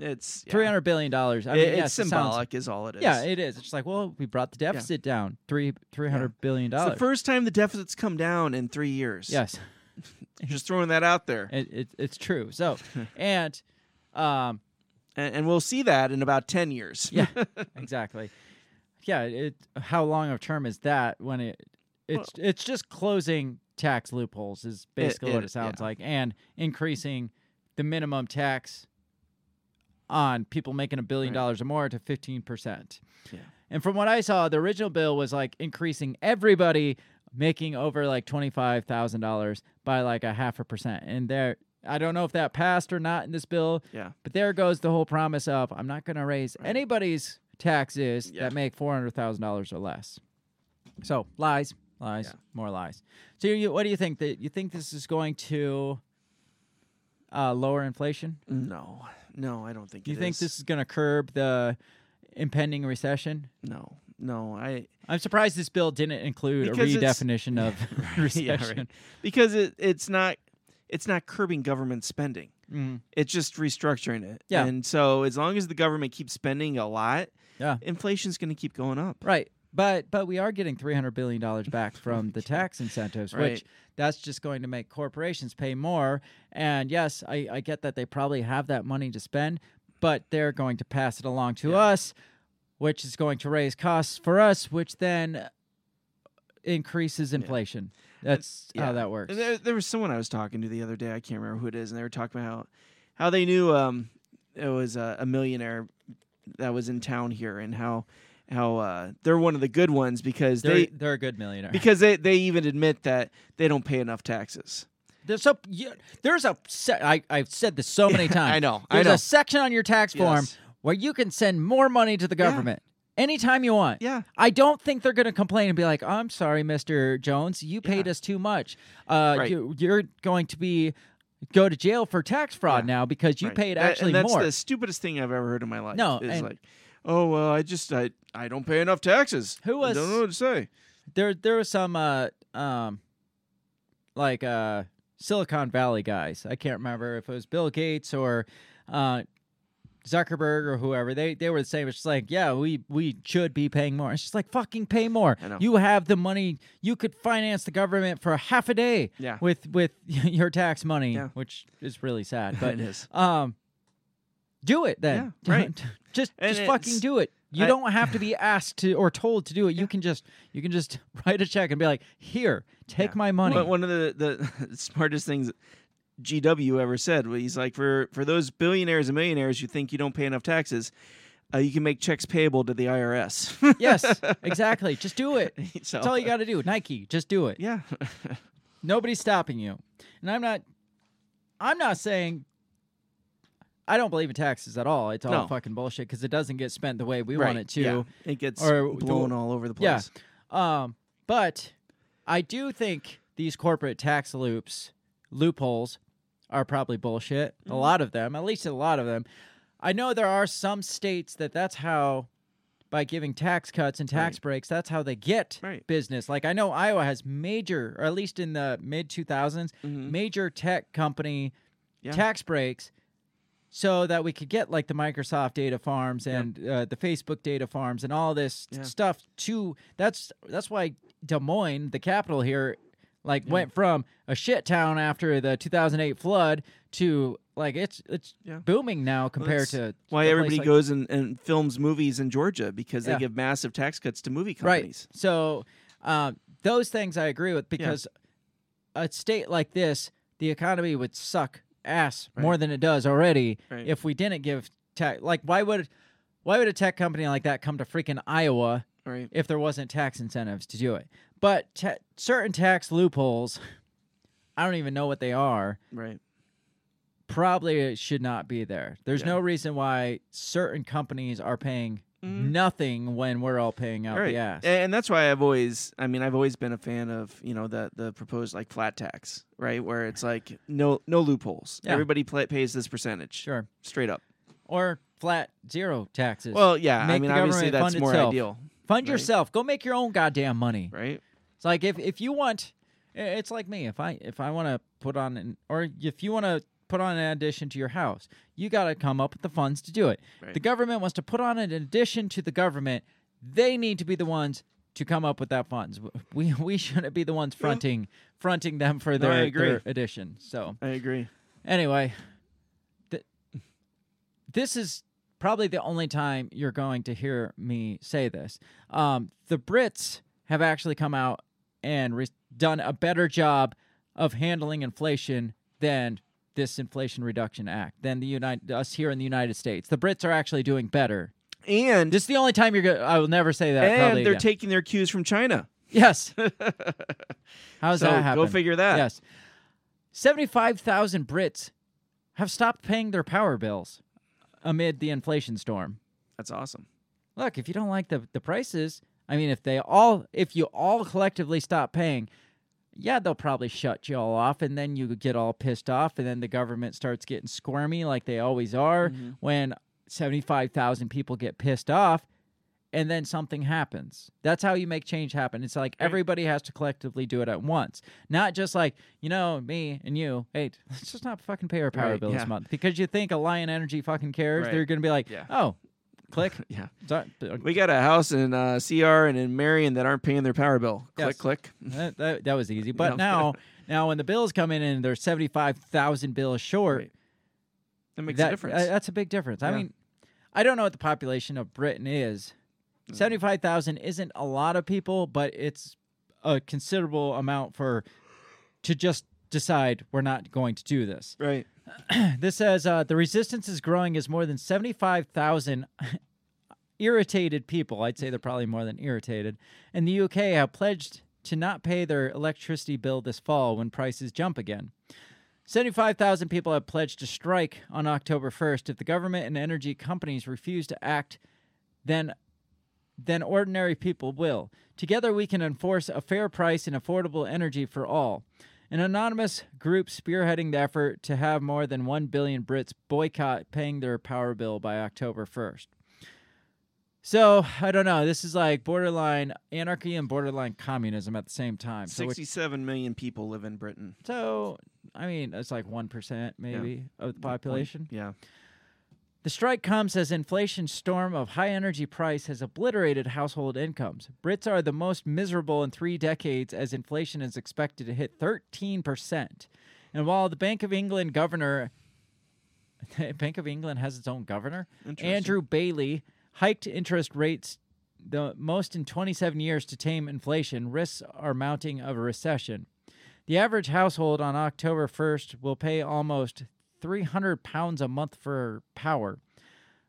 It's yeah. three hundred billion dollars. I It- mean, it's yes, it sounds- symbolic, is all it is. yeah, it is. It's just like, well, we brought the deficit down three three hundred billion it's dollars. the first time the deficit's come down in three years. yes, (laughs) Just throwing that out there. it, it, it's true. So, (laughs) and um, And, and we'll see that in about 10 years. yeah, (laughs) exactly. Yeah, it. How long of term is that when it? It's it's just closing tax loopholes is basically what it- it sounds yeah. like, and increasing the minimum tax on people making a billion Right. dollars or more to fifteen percent. Yeah. And from what I saw, the original bill was like increasing everybody making over like twenty five thousand dollars by like a half a percent. And there, I don't know if that passed or not in this bill. Yeah. But there goes the whole promise of I'm not going to raise anybody's taxes Yeah. that make four hundred thousand dollars or less. So lies, lies, Yeah. more lies. So you, what do you think that you think this is going to uh, lower inflation? No. No, I don't think Do you think is. this is going to curb the impending recession? No. No, I I'm surprised this bill didn't include a redefinition of (laughs) (laughs) Yeah, recession. right. because it, it's not it's not curbing government spending. Mhm. It's just restructuring it. Yeah. And so as long as the government keeps spending a lot, Yeah. inflation's going to keep going up. Right. But but we are getting three hundred billion dollars back (laughs) from the tax incentives, which that's just going to make corporations pay more. And yes, I, I get that they probably have that money to spend, but they're going to pass it along to Yeah. us, which is going to raise costs for us, which then increases inflation. That's how Yeah. that works. There, there was someone I was talking to the other day. I can't remember who it is, and they were talking about how how they knew um it was a, a millionaire that was in town here, and how how uh, they're one of the good ones because they're, they they're a good millionaire. because they they even admit that they don't pay enough taxes. There's a yeah, there's a se- I I've said this so many (laughs) times. I know, I There's know. a section on your tax form Yes. where you can send more money to the government anytime you want. Yeah. I don't think they're going to complain and be like, "I'm sorry, Mister Jones, you paid Yeah. us too much. Uh, Right. you, you're going to be go to jail for tax fraud Yeah. now because you Right. paid That- actually and that's more." the stupidest thing I've ever heard in my life. No, is and- like, oh well, I just I I don't pay enough taxes. Who was? I don't know what to say. there there was some uh um like uh Silicon Valley guys. I can't remember if it was Bill Gates or uh Zuckerberg or whoever. They they were the same. It's just like, yeah, we we should be paying more. It's just like fucking pay more. You have the money. You could finance the government for half a day Yeah. with with (laughs) your tax money, Yeah. which is really sad. (laughs) But it is. um do it then. Yeah, (laughs) right. just And just fucking do it. You I- don't have to be (laughs) asked to or told to do it. You can just you can just (laughs) write a check and be like, "Here, take Yeah. my money." One- One of the, the smartest things GW ever said. was He's like, for for those billionaires and millionaires who think you don't pay enough taxes, uh, you can make checks payable to the IRS. yes, exactly. Just do it. so, That's all you got to do. Nike, just do it. Yeah. Nobody's stopping you. And I'm not I'm not saying I don't believe in taxes at all. It's all No. fucking bullshit because it doesn't get spent the way we right. want it to. Yeah. It gets Or blown all over the Yeah. place. Um, but I do think these corporate tax loops, loopholes, are probably bullshit. Mm-hmm. A lot of them, at least a lot of them. I know there are some states that that's how, by giving tax cuts and tax Right. breaks, that's how they get Right. business. Like I know Iowa has major, or at least in the mid 2000s, Mhm. major tech company Yeah. tax breaks so that we could get like the Microsoft data farms and uh, the Facebook data farms and all this Yeah. stuff to that's that's why Des Moines, the capital here, like went from a shit town after the 2008 flood to like it's it's Yeah. booming now compared that's to Why everybody like- goes and, and films movies in Georgia because Yeah. they give massive tax cuts to movie companies. right. So um, those things I agree with because a state like this, the economy would suck ass more than it does already Right. if we didn't give tax. Like, why would why would a tech company like that come to freaking Iowa Right. if there wasn't tax incentives to do it? But ta- certain tax loopholes, I don't even know what they are. Right. Probably should not be there. There's Yeah. no reason why certain companies are paying Mm-hmm. nothing when we're all paying out. Right. the ass. And that's why I've always I mean I've always been a fan of, you know, the the proposed like flat tax, right? Where it's like no no loopholes. Yeah. Everybody pays this percentage. Sure. Straight up. Or flat zero taxes. Well, yeah, I mean obviously that's more itself. ideal, Fund right? yourself. Go make your own goddamn money. right? It's like if if you want, it's like me. If I if I want to put on an or if you want to put on an addition to your house, you got to come up with the funds to do it. Right. The government wants to put on an addition to the government. They need to be the ones to come up with that funds. We (laughs) we shouldn't be the ones fronting fronting them for No, their, agree. their addition. So I agree. anyway, th- this is probably the only time you're going to hear me say this. Um, the Brits have actually come out and re- done a better job of handling inflation than this Inflation Reduction Act than the United us here in the United States. The Brits are actually doing better. And This is the only time you're going. To, I will never say that. and they're again. taking their cues from China. yes. (laughs) How's so that happen? go figure that. Yes. 75,000 Brits have stopped paying their power bills amid the inflation storm. That's awesome. Look, if you don't like the, the prices, I mean, if they all, if you all collectively stop paying, yeah, they'll probably shut you all off, and then you get all pissed off, and then the government starts getting squirmy like they always are mm-hmm. when 75,000 people get pissed off, and then something happens. That's how you make change happen. It's like everybody has to collectively do it at once, not just like, you know, me and you, hey, (laughs) let's just not fucking pay our power Right, bill yeah. this month. Because you think Alliant Energy fucking cares, Right. they're going to be like, Yeah. oh, click. (laughs) Yeah. We got a house in uh, CR and in Marion that aren't paying their power bill. Click, Yes. click. (laughs) that, that, that was easy. But (laughs) Yeah. now, now when the bills come in and they're seventy five thousand bills short, Right. That makes that, a difference. uh, that's a big difference. I mean, I don't know what the population of Britain is. Mm. Seventy five thousand isn't a lot of people, but it's a considerable amount for to just decide we're not going to do this. right. (clears throat) This says uh, the resistance is growing as more than 75,000 (laughs) irritated people, I'd say they're probably more than irritated, in the UK have pledged to not pay their electricity bill this fall when prices jump again. 75,000 people have pledged to strike on October 1st. If the government and energy companies refuse to act, then then ordinary people will. Together, we can enforce a fair price and affordable energy for all. An anonymous group spearheading the effort to have more than 1 billion Brits boycott paying their power bill by October 1st. So, I don't know. This is like borderline anarchy and borderline communism at the same time. So, Sixty-seven million people live in Britain. so I mean, it's like 1% maybe of the population. Yeah. The strike comes as inflation storm of high energy price has obliterated household incomes. Brits are the most miserable in 3 decades as inflation is expected to hit 13%. And while the Bank of England governor (laughs) Bank of England has its own governor, Andrew Bailey hiked interest rates the most in 27 years to tame inflation, risks are mounting of a recession. The average household on October 1st will pay almost 300 pounds a month for power.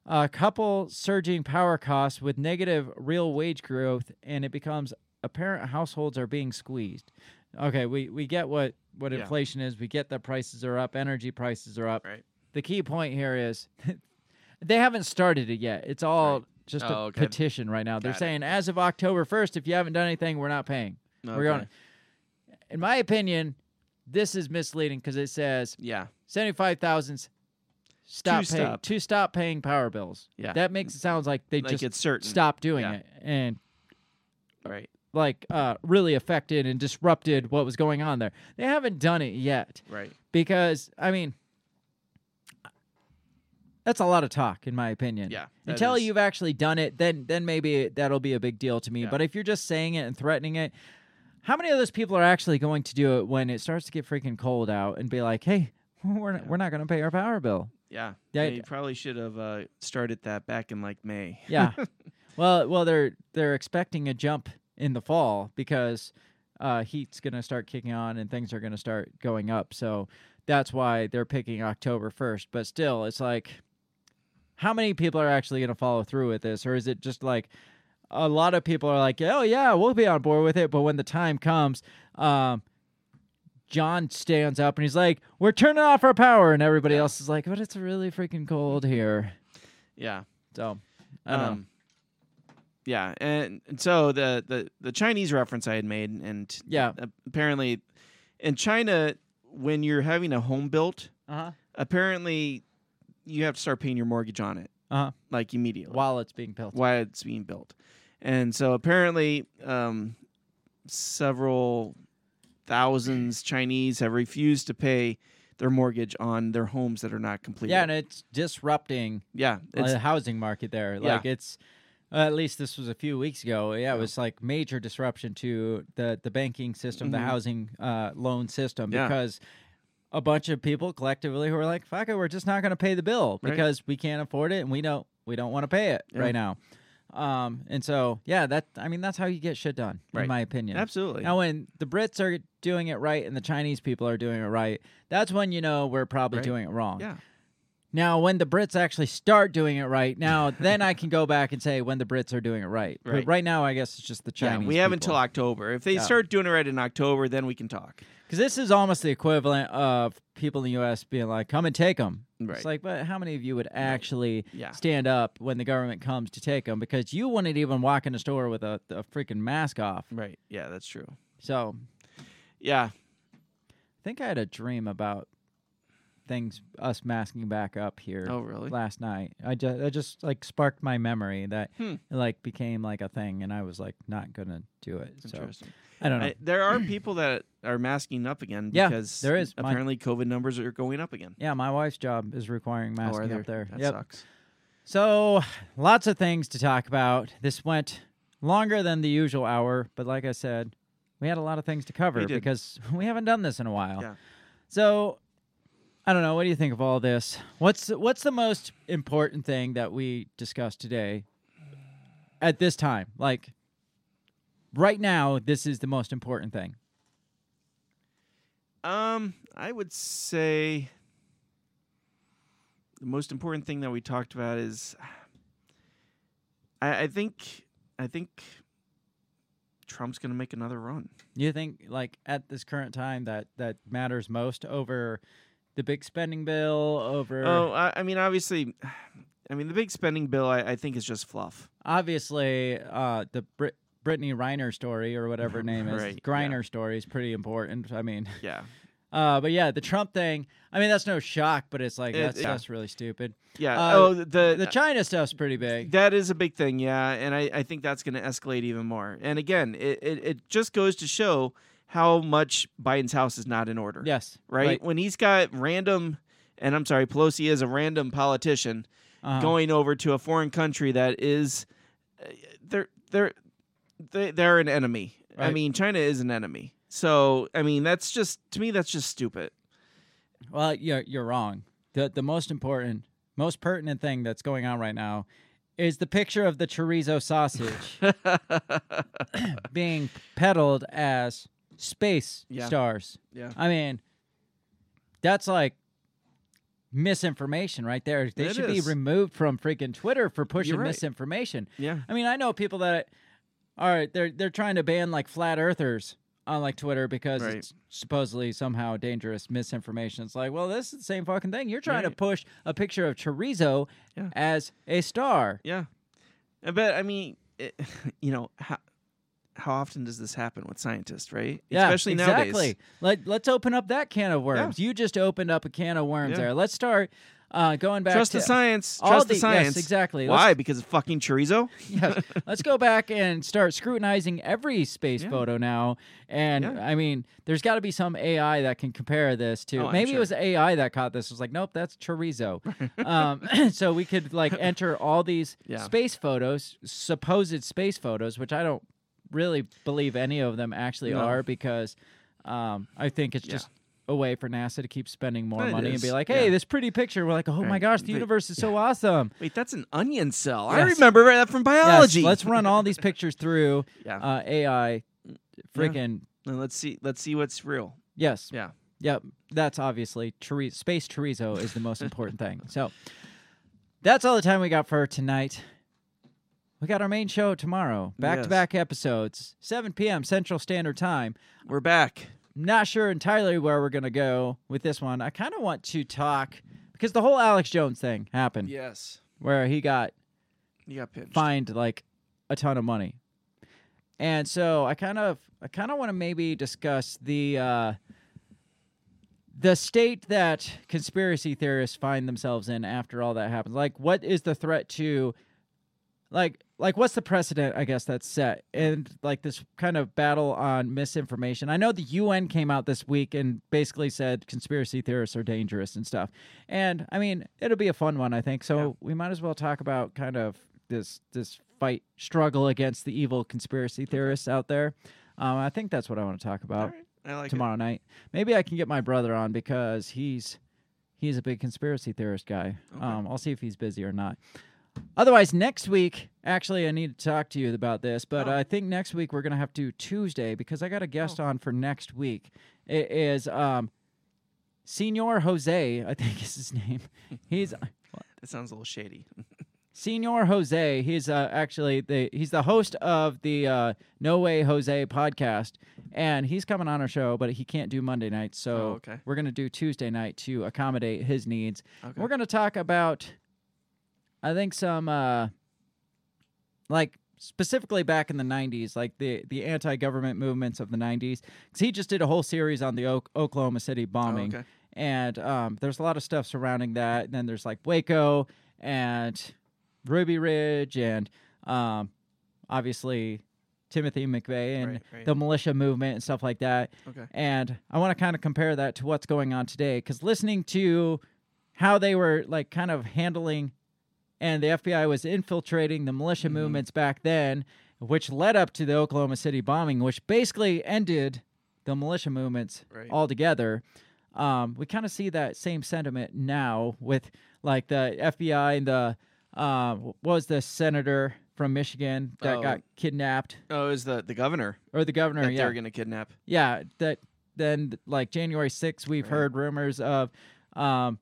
A couple surging power costs with negative real wage growth, and it becomes apparent households are being squeezed. Okay, we, we get what, what Yeah. inflation is. We get that prices are up, energy prices are up. Right. The key point here is (laughs) they haven't started it yet. It's all just a Oh, okay. petition right now. They're it. saying as of October 1st, if you haven't done anything, we're not paying. We're going. In my opinion, this is misleading because it says Yeah. 75,000 stop To paying stop. to stop paying power bills. Yeah. That makes it sound like they Like just it's certain. stopped doing Yeah. it and Right. like uh really affected and disrupted what was going on there. They haven't done it yet Right. because I mean that's a lot of talk in my opinion. Yeah, Until is. you've actually done it, then then maybe that'll be a big deal to me. Yeah. But if you're just saying it and threatening it, how many of those people are actually going to do it when it starts to get freaking cold out and be like, "Hey, (laughs) we're Yeah. we're not going to pay our power bill. Yeah, Yeah, they probably should have uh, started that back in like May. Yeah. (laughs) well, well, they're they're expecting a jump in the fall because uh, heat's going to start kicking on and things are going to start going up. So that's why they're picking October first. But still, it's like, how many people are actually going to follow through with this, or is it just like? A lot of people are like, "Oh yeah, we'll be on board with it," but when the time comes, um, John stands up and he's like, "We're turning off our power," and everybody else is like, "But it's really freaking cold here." Yeah. So. Um, yeah, and, and so the, the the Chinese reference I had made, and Yeah. apparently, in China, when you're having a home built, Uh huh. apparently, you have to start paying your mortgage on it Uh huh. like immediately While it's being built. while it's being built, and so apparently, um, several thousands Chinese have refused to pay their mortgage on their homes that are not completed. Yeah, and it's disrupting yeah, it's, the housing market there. Yeah. Like it's uh, at least this was a few weeks ago. Yeah, it was like major disruption to the the banking system, the Mhm. housing uh, loan system, Yeah. because a bunch of people collectively who are like, "Fuck it, we're just not going to pay the bill Right. because we can't afford it and we don't we don't want to pay it Yeah. right now." Um, and so yeah, that I mean that's how you get shit done, in my opinion. absolutely. Now, when the Brits are doing it right and the Chinese people are doing it right, that's when you know we're probably Right. doing it wrong. yeah, Now, when the Brits actually start doing it right, now (laughs) then I can go back and say when the Brits are doing it right. But Right. right now, I guess it's just the Chinese. yeah. We have until October. If they Yeah. start doing it right in October, then we can talk. Because this is almost the equivalent of people in the U.S. being like, "Come and take them." Right. It's like, but how many of you would actually Yeah. stand up when the government comes to take them? Because you wouldn't even walk in a store with a, a freaking mask off. Right. Yeah, that's true. So Yeah. I think I had a dream about things us masking back up here. Oh, really? Last night, I just I just like sparked my memory that Hmm. it like became like a thing, and I was like not gonna do it. So Interesting. I don't know. I, there are (clears throat) people that are masking up again Yeah, because there is. My- apparently COVID numbers are going up again. yeah, my wife's job is requiring Oh, masking up there. That yep. sucks. So lots of things to talk about. This went longer than the usual hour, but like I said, we had a lot of things to cover We because (laughs) we haven't done this in a while. Yeah. So I don't know. What do you think of all this? What's what's the most important thing that we discussed today at this time? Like right now, this is the most important thing. Um, I would say the most important thing that we talked about is I, I think I think Trump's gonna make another run. You think like at this current time that that matters most over the big spending bill over Oh, I, I mean, obviously, I mean the big spending bill. I, I think is just fluff. obviously uh the Brit- Brittney Reiner story or whatever her (laughs) name is Right, Griner yeah. story is pretty important. I mean, Yeah, (laughs) uh, but yeah, the Trump thing. I mean, that's no shock, but it's like It- that's really stupid. yeah. Uh, oh, the The China stuff's pretty big. That is a big thing, yeah, and I, I think that's going to escalate even more. And again, it, it, it just goes to show how much Biden's house is not in order. Yes, right? When he's got random, and I'm sorry, Pelosi is a random politician Uh-huh. going over to a foreign country that is, uh, they're they're they, they're an enemy. I mean, China is an enemy. So I mean, that's just to me, that's just stupid. Well, you're you're wrong. the The most important, most pertinent thing that's going on right now is the picture of the chorizo sausage (laughs) being peddled as space Yeah. stars. Yeah. I mean, that's like misinformation right there. They It should be removed from freaking Twitter for pushing right. misinformation. Yeah. I mean, I know people that are they're they're trying to ban like flat earthers on like Twitter because Right. it's supposedly somehow dangerous misinformation. It's like, well, this is the same fucking thing. You're trying to push a picture of chorizo Yeah. as a star. Yeah. Uh, But I mean, it, (laughs) you know, how, how often does this happen with scientists, right? Yeah, Especially exactly. nowadays. Let Let's open up that can of worms. You just opened up a can of worms Yeah. there. Let's start uh, going back Trust to the science. Trust the- the yes, science. exactly. Why? Let's- Because of fucking chorizo? (laughs) yes. Let's go back and start scrutinizing every space Yeah. photo now. And Yeah. I mean, there's got to be some AI that can compare this to. Oh, Maybe it was AI that caught this. It was like, nope, that's chorizo. (laughs) um, (clears throat) so we could like enter all these (laughs) Yeah. space photos, supposed space photos, which I don't really believe any of them actually No. are because um, I think it's just a way for NASA to keep spending more It money and be like, hey, yeah. this pretty picture. We're like, oh my gosh, the universe is so (laughs) awesome. Wait, that's an onion cell. I remember that from biology. Yes, let's run all these (laughs) pictures through Yeah. uh, AI. Freaking And let's see. Let's see what's real. yes, Yeah. Yep, that's obviously chorizo. Space chorizo is the most important thing. (laughs) So that's all the time we got for tonight. We got our main show tomorrow, back to back episodes, 7 p.m. Central Standard Time. We're back. Not sure entirely where we're gonna go with this one. I kind of want to talk because the whole Alex Jones thing happened, Yes. where he got You got pinched. fined like a ton of money. And so I kind of I kind of want to maybe discuss the uh the state that conspiracy theorists find themselves in after all that happens. Like what is the threat to like like what's the precedent I guess that's set and like this kind of battle on misinformation. I know the UN came out this week and basically said conspiracy theorists are dangerous and stuff. And I mean, it'll be a fun one I think. So Yeah. we might as well talk about kind of this this fight struggle against the evil conspiracy theorists out there. Um, I think that's what I want to talk about right. Like tomorrow night. Maybe I can get my brother on because he's he's a big conspiracy theorist guy. Okay. Um, I'll see if he's busy or not. Otherwise, next week, actually, I need to talk to you about this, but Oh. I think next week we're gonna have to do Tuesday because I got a guest on for next week. It is um, Senor Jose, I think is his name. (laughs) He's it. That sounds a little shady. (laughs) Senor Jose. He's uh, actually the he's the host of the uh, No Way Jose podcast, and he's coming on our show, but he can't do Monday night, so Oh, okay. we're gonna do Tuesday night to accommodate his needs. Okay. We're gonna talk about, I think some uh, like specifically back in the '90s, like the the anti-government movements of the '90s, because he just did a whole series on the o- Oklahoma City bombing Oh, okay. and um, there's a lot of stuff surrounding that. And then there's like Waco and Ruby Ridge, and um, obviously Timothy McVeigh and Right, right. the militia movement and stuff like that. Okay. And I want to kind of compare that to what's going on today, because listening to how they were like kind of handling, and the FBI was infiltrating the militia Mm-hmm. movements back then, which led up to the Oklahoma City bombing, which basically ended the militia movements Right. altogether. Um, we kind of see that same sentiment now with like the FBI and the uh, what was the senator from Michigan that Oh. got kidnapped, Oh, it was the the governor or the governor? that yeah, they're gonna kidnap. yeah, that then like January 6th, we've Right. heard rumors of um,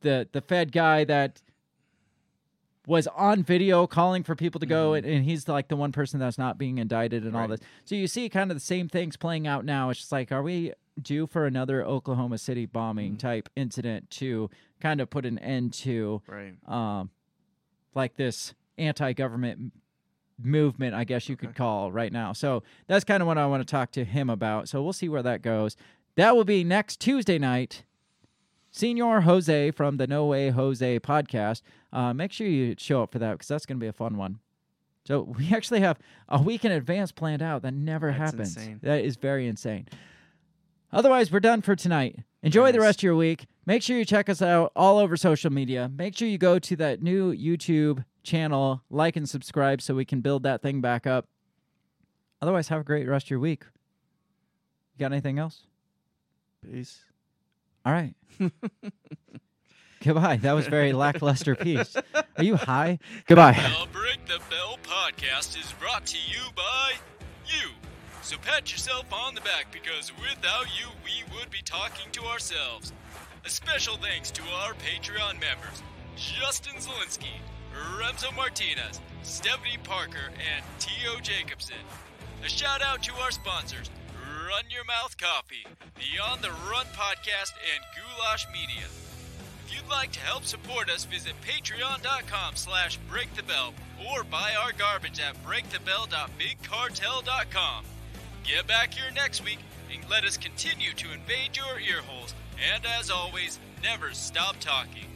the the Fed guy that was on video calling for people to go, and, and he's like the one person that's not being indicted and all Mm-hmm. This. So you see kind of the same things playing out now. It's just like, are we due for another Oklahoma City bombing Mm-hmm. type incident to kind of put an end to Right. um, like this anti-government movement, I guess you could call right now. So that's kind of what I want to talk to him about. So we'll see where that goes. That will be next Tuesday night. Senor Jose from the No Way Jose podcast. Uh, make sure you show up for that because that's going to be a fun one. So (laughs) we actually have a week in advance planned out. That never That's happens. insane. That is very insane. Otherwise, we're done for tonight. Enjoy the rest of your week. Make sure you check us out all over social media. Make sure you go to that new YouTube channel, like and subscribe so we can build that thing back up. Otherwise, have a great rest of your week. You got anything else? Peace. All right. (laughs) Goodbye. That was very lackluster piece. Are you high? Goodbye. The Break the Bell podcast is brought to you by you. So pat yourself on the back because without you, we would be talking to ourselves. A special thanks to our Patreon members Justin Zielinski, Remzo Martinez, Stephanie Parker, and T.O. Jacobson. A shout out to our sponsors Run Your Mouth Coffee, the On the Run podcast, and Goulash Media. If you'd like to help support us, visit patreon.com slash breakthebell or buy our garbage at breakthebell.bigcartel.com. Get back here next week and let us continue to invade your ear holes. And as always, never stop talking.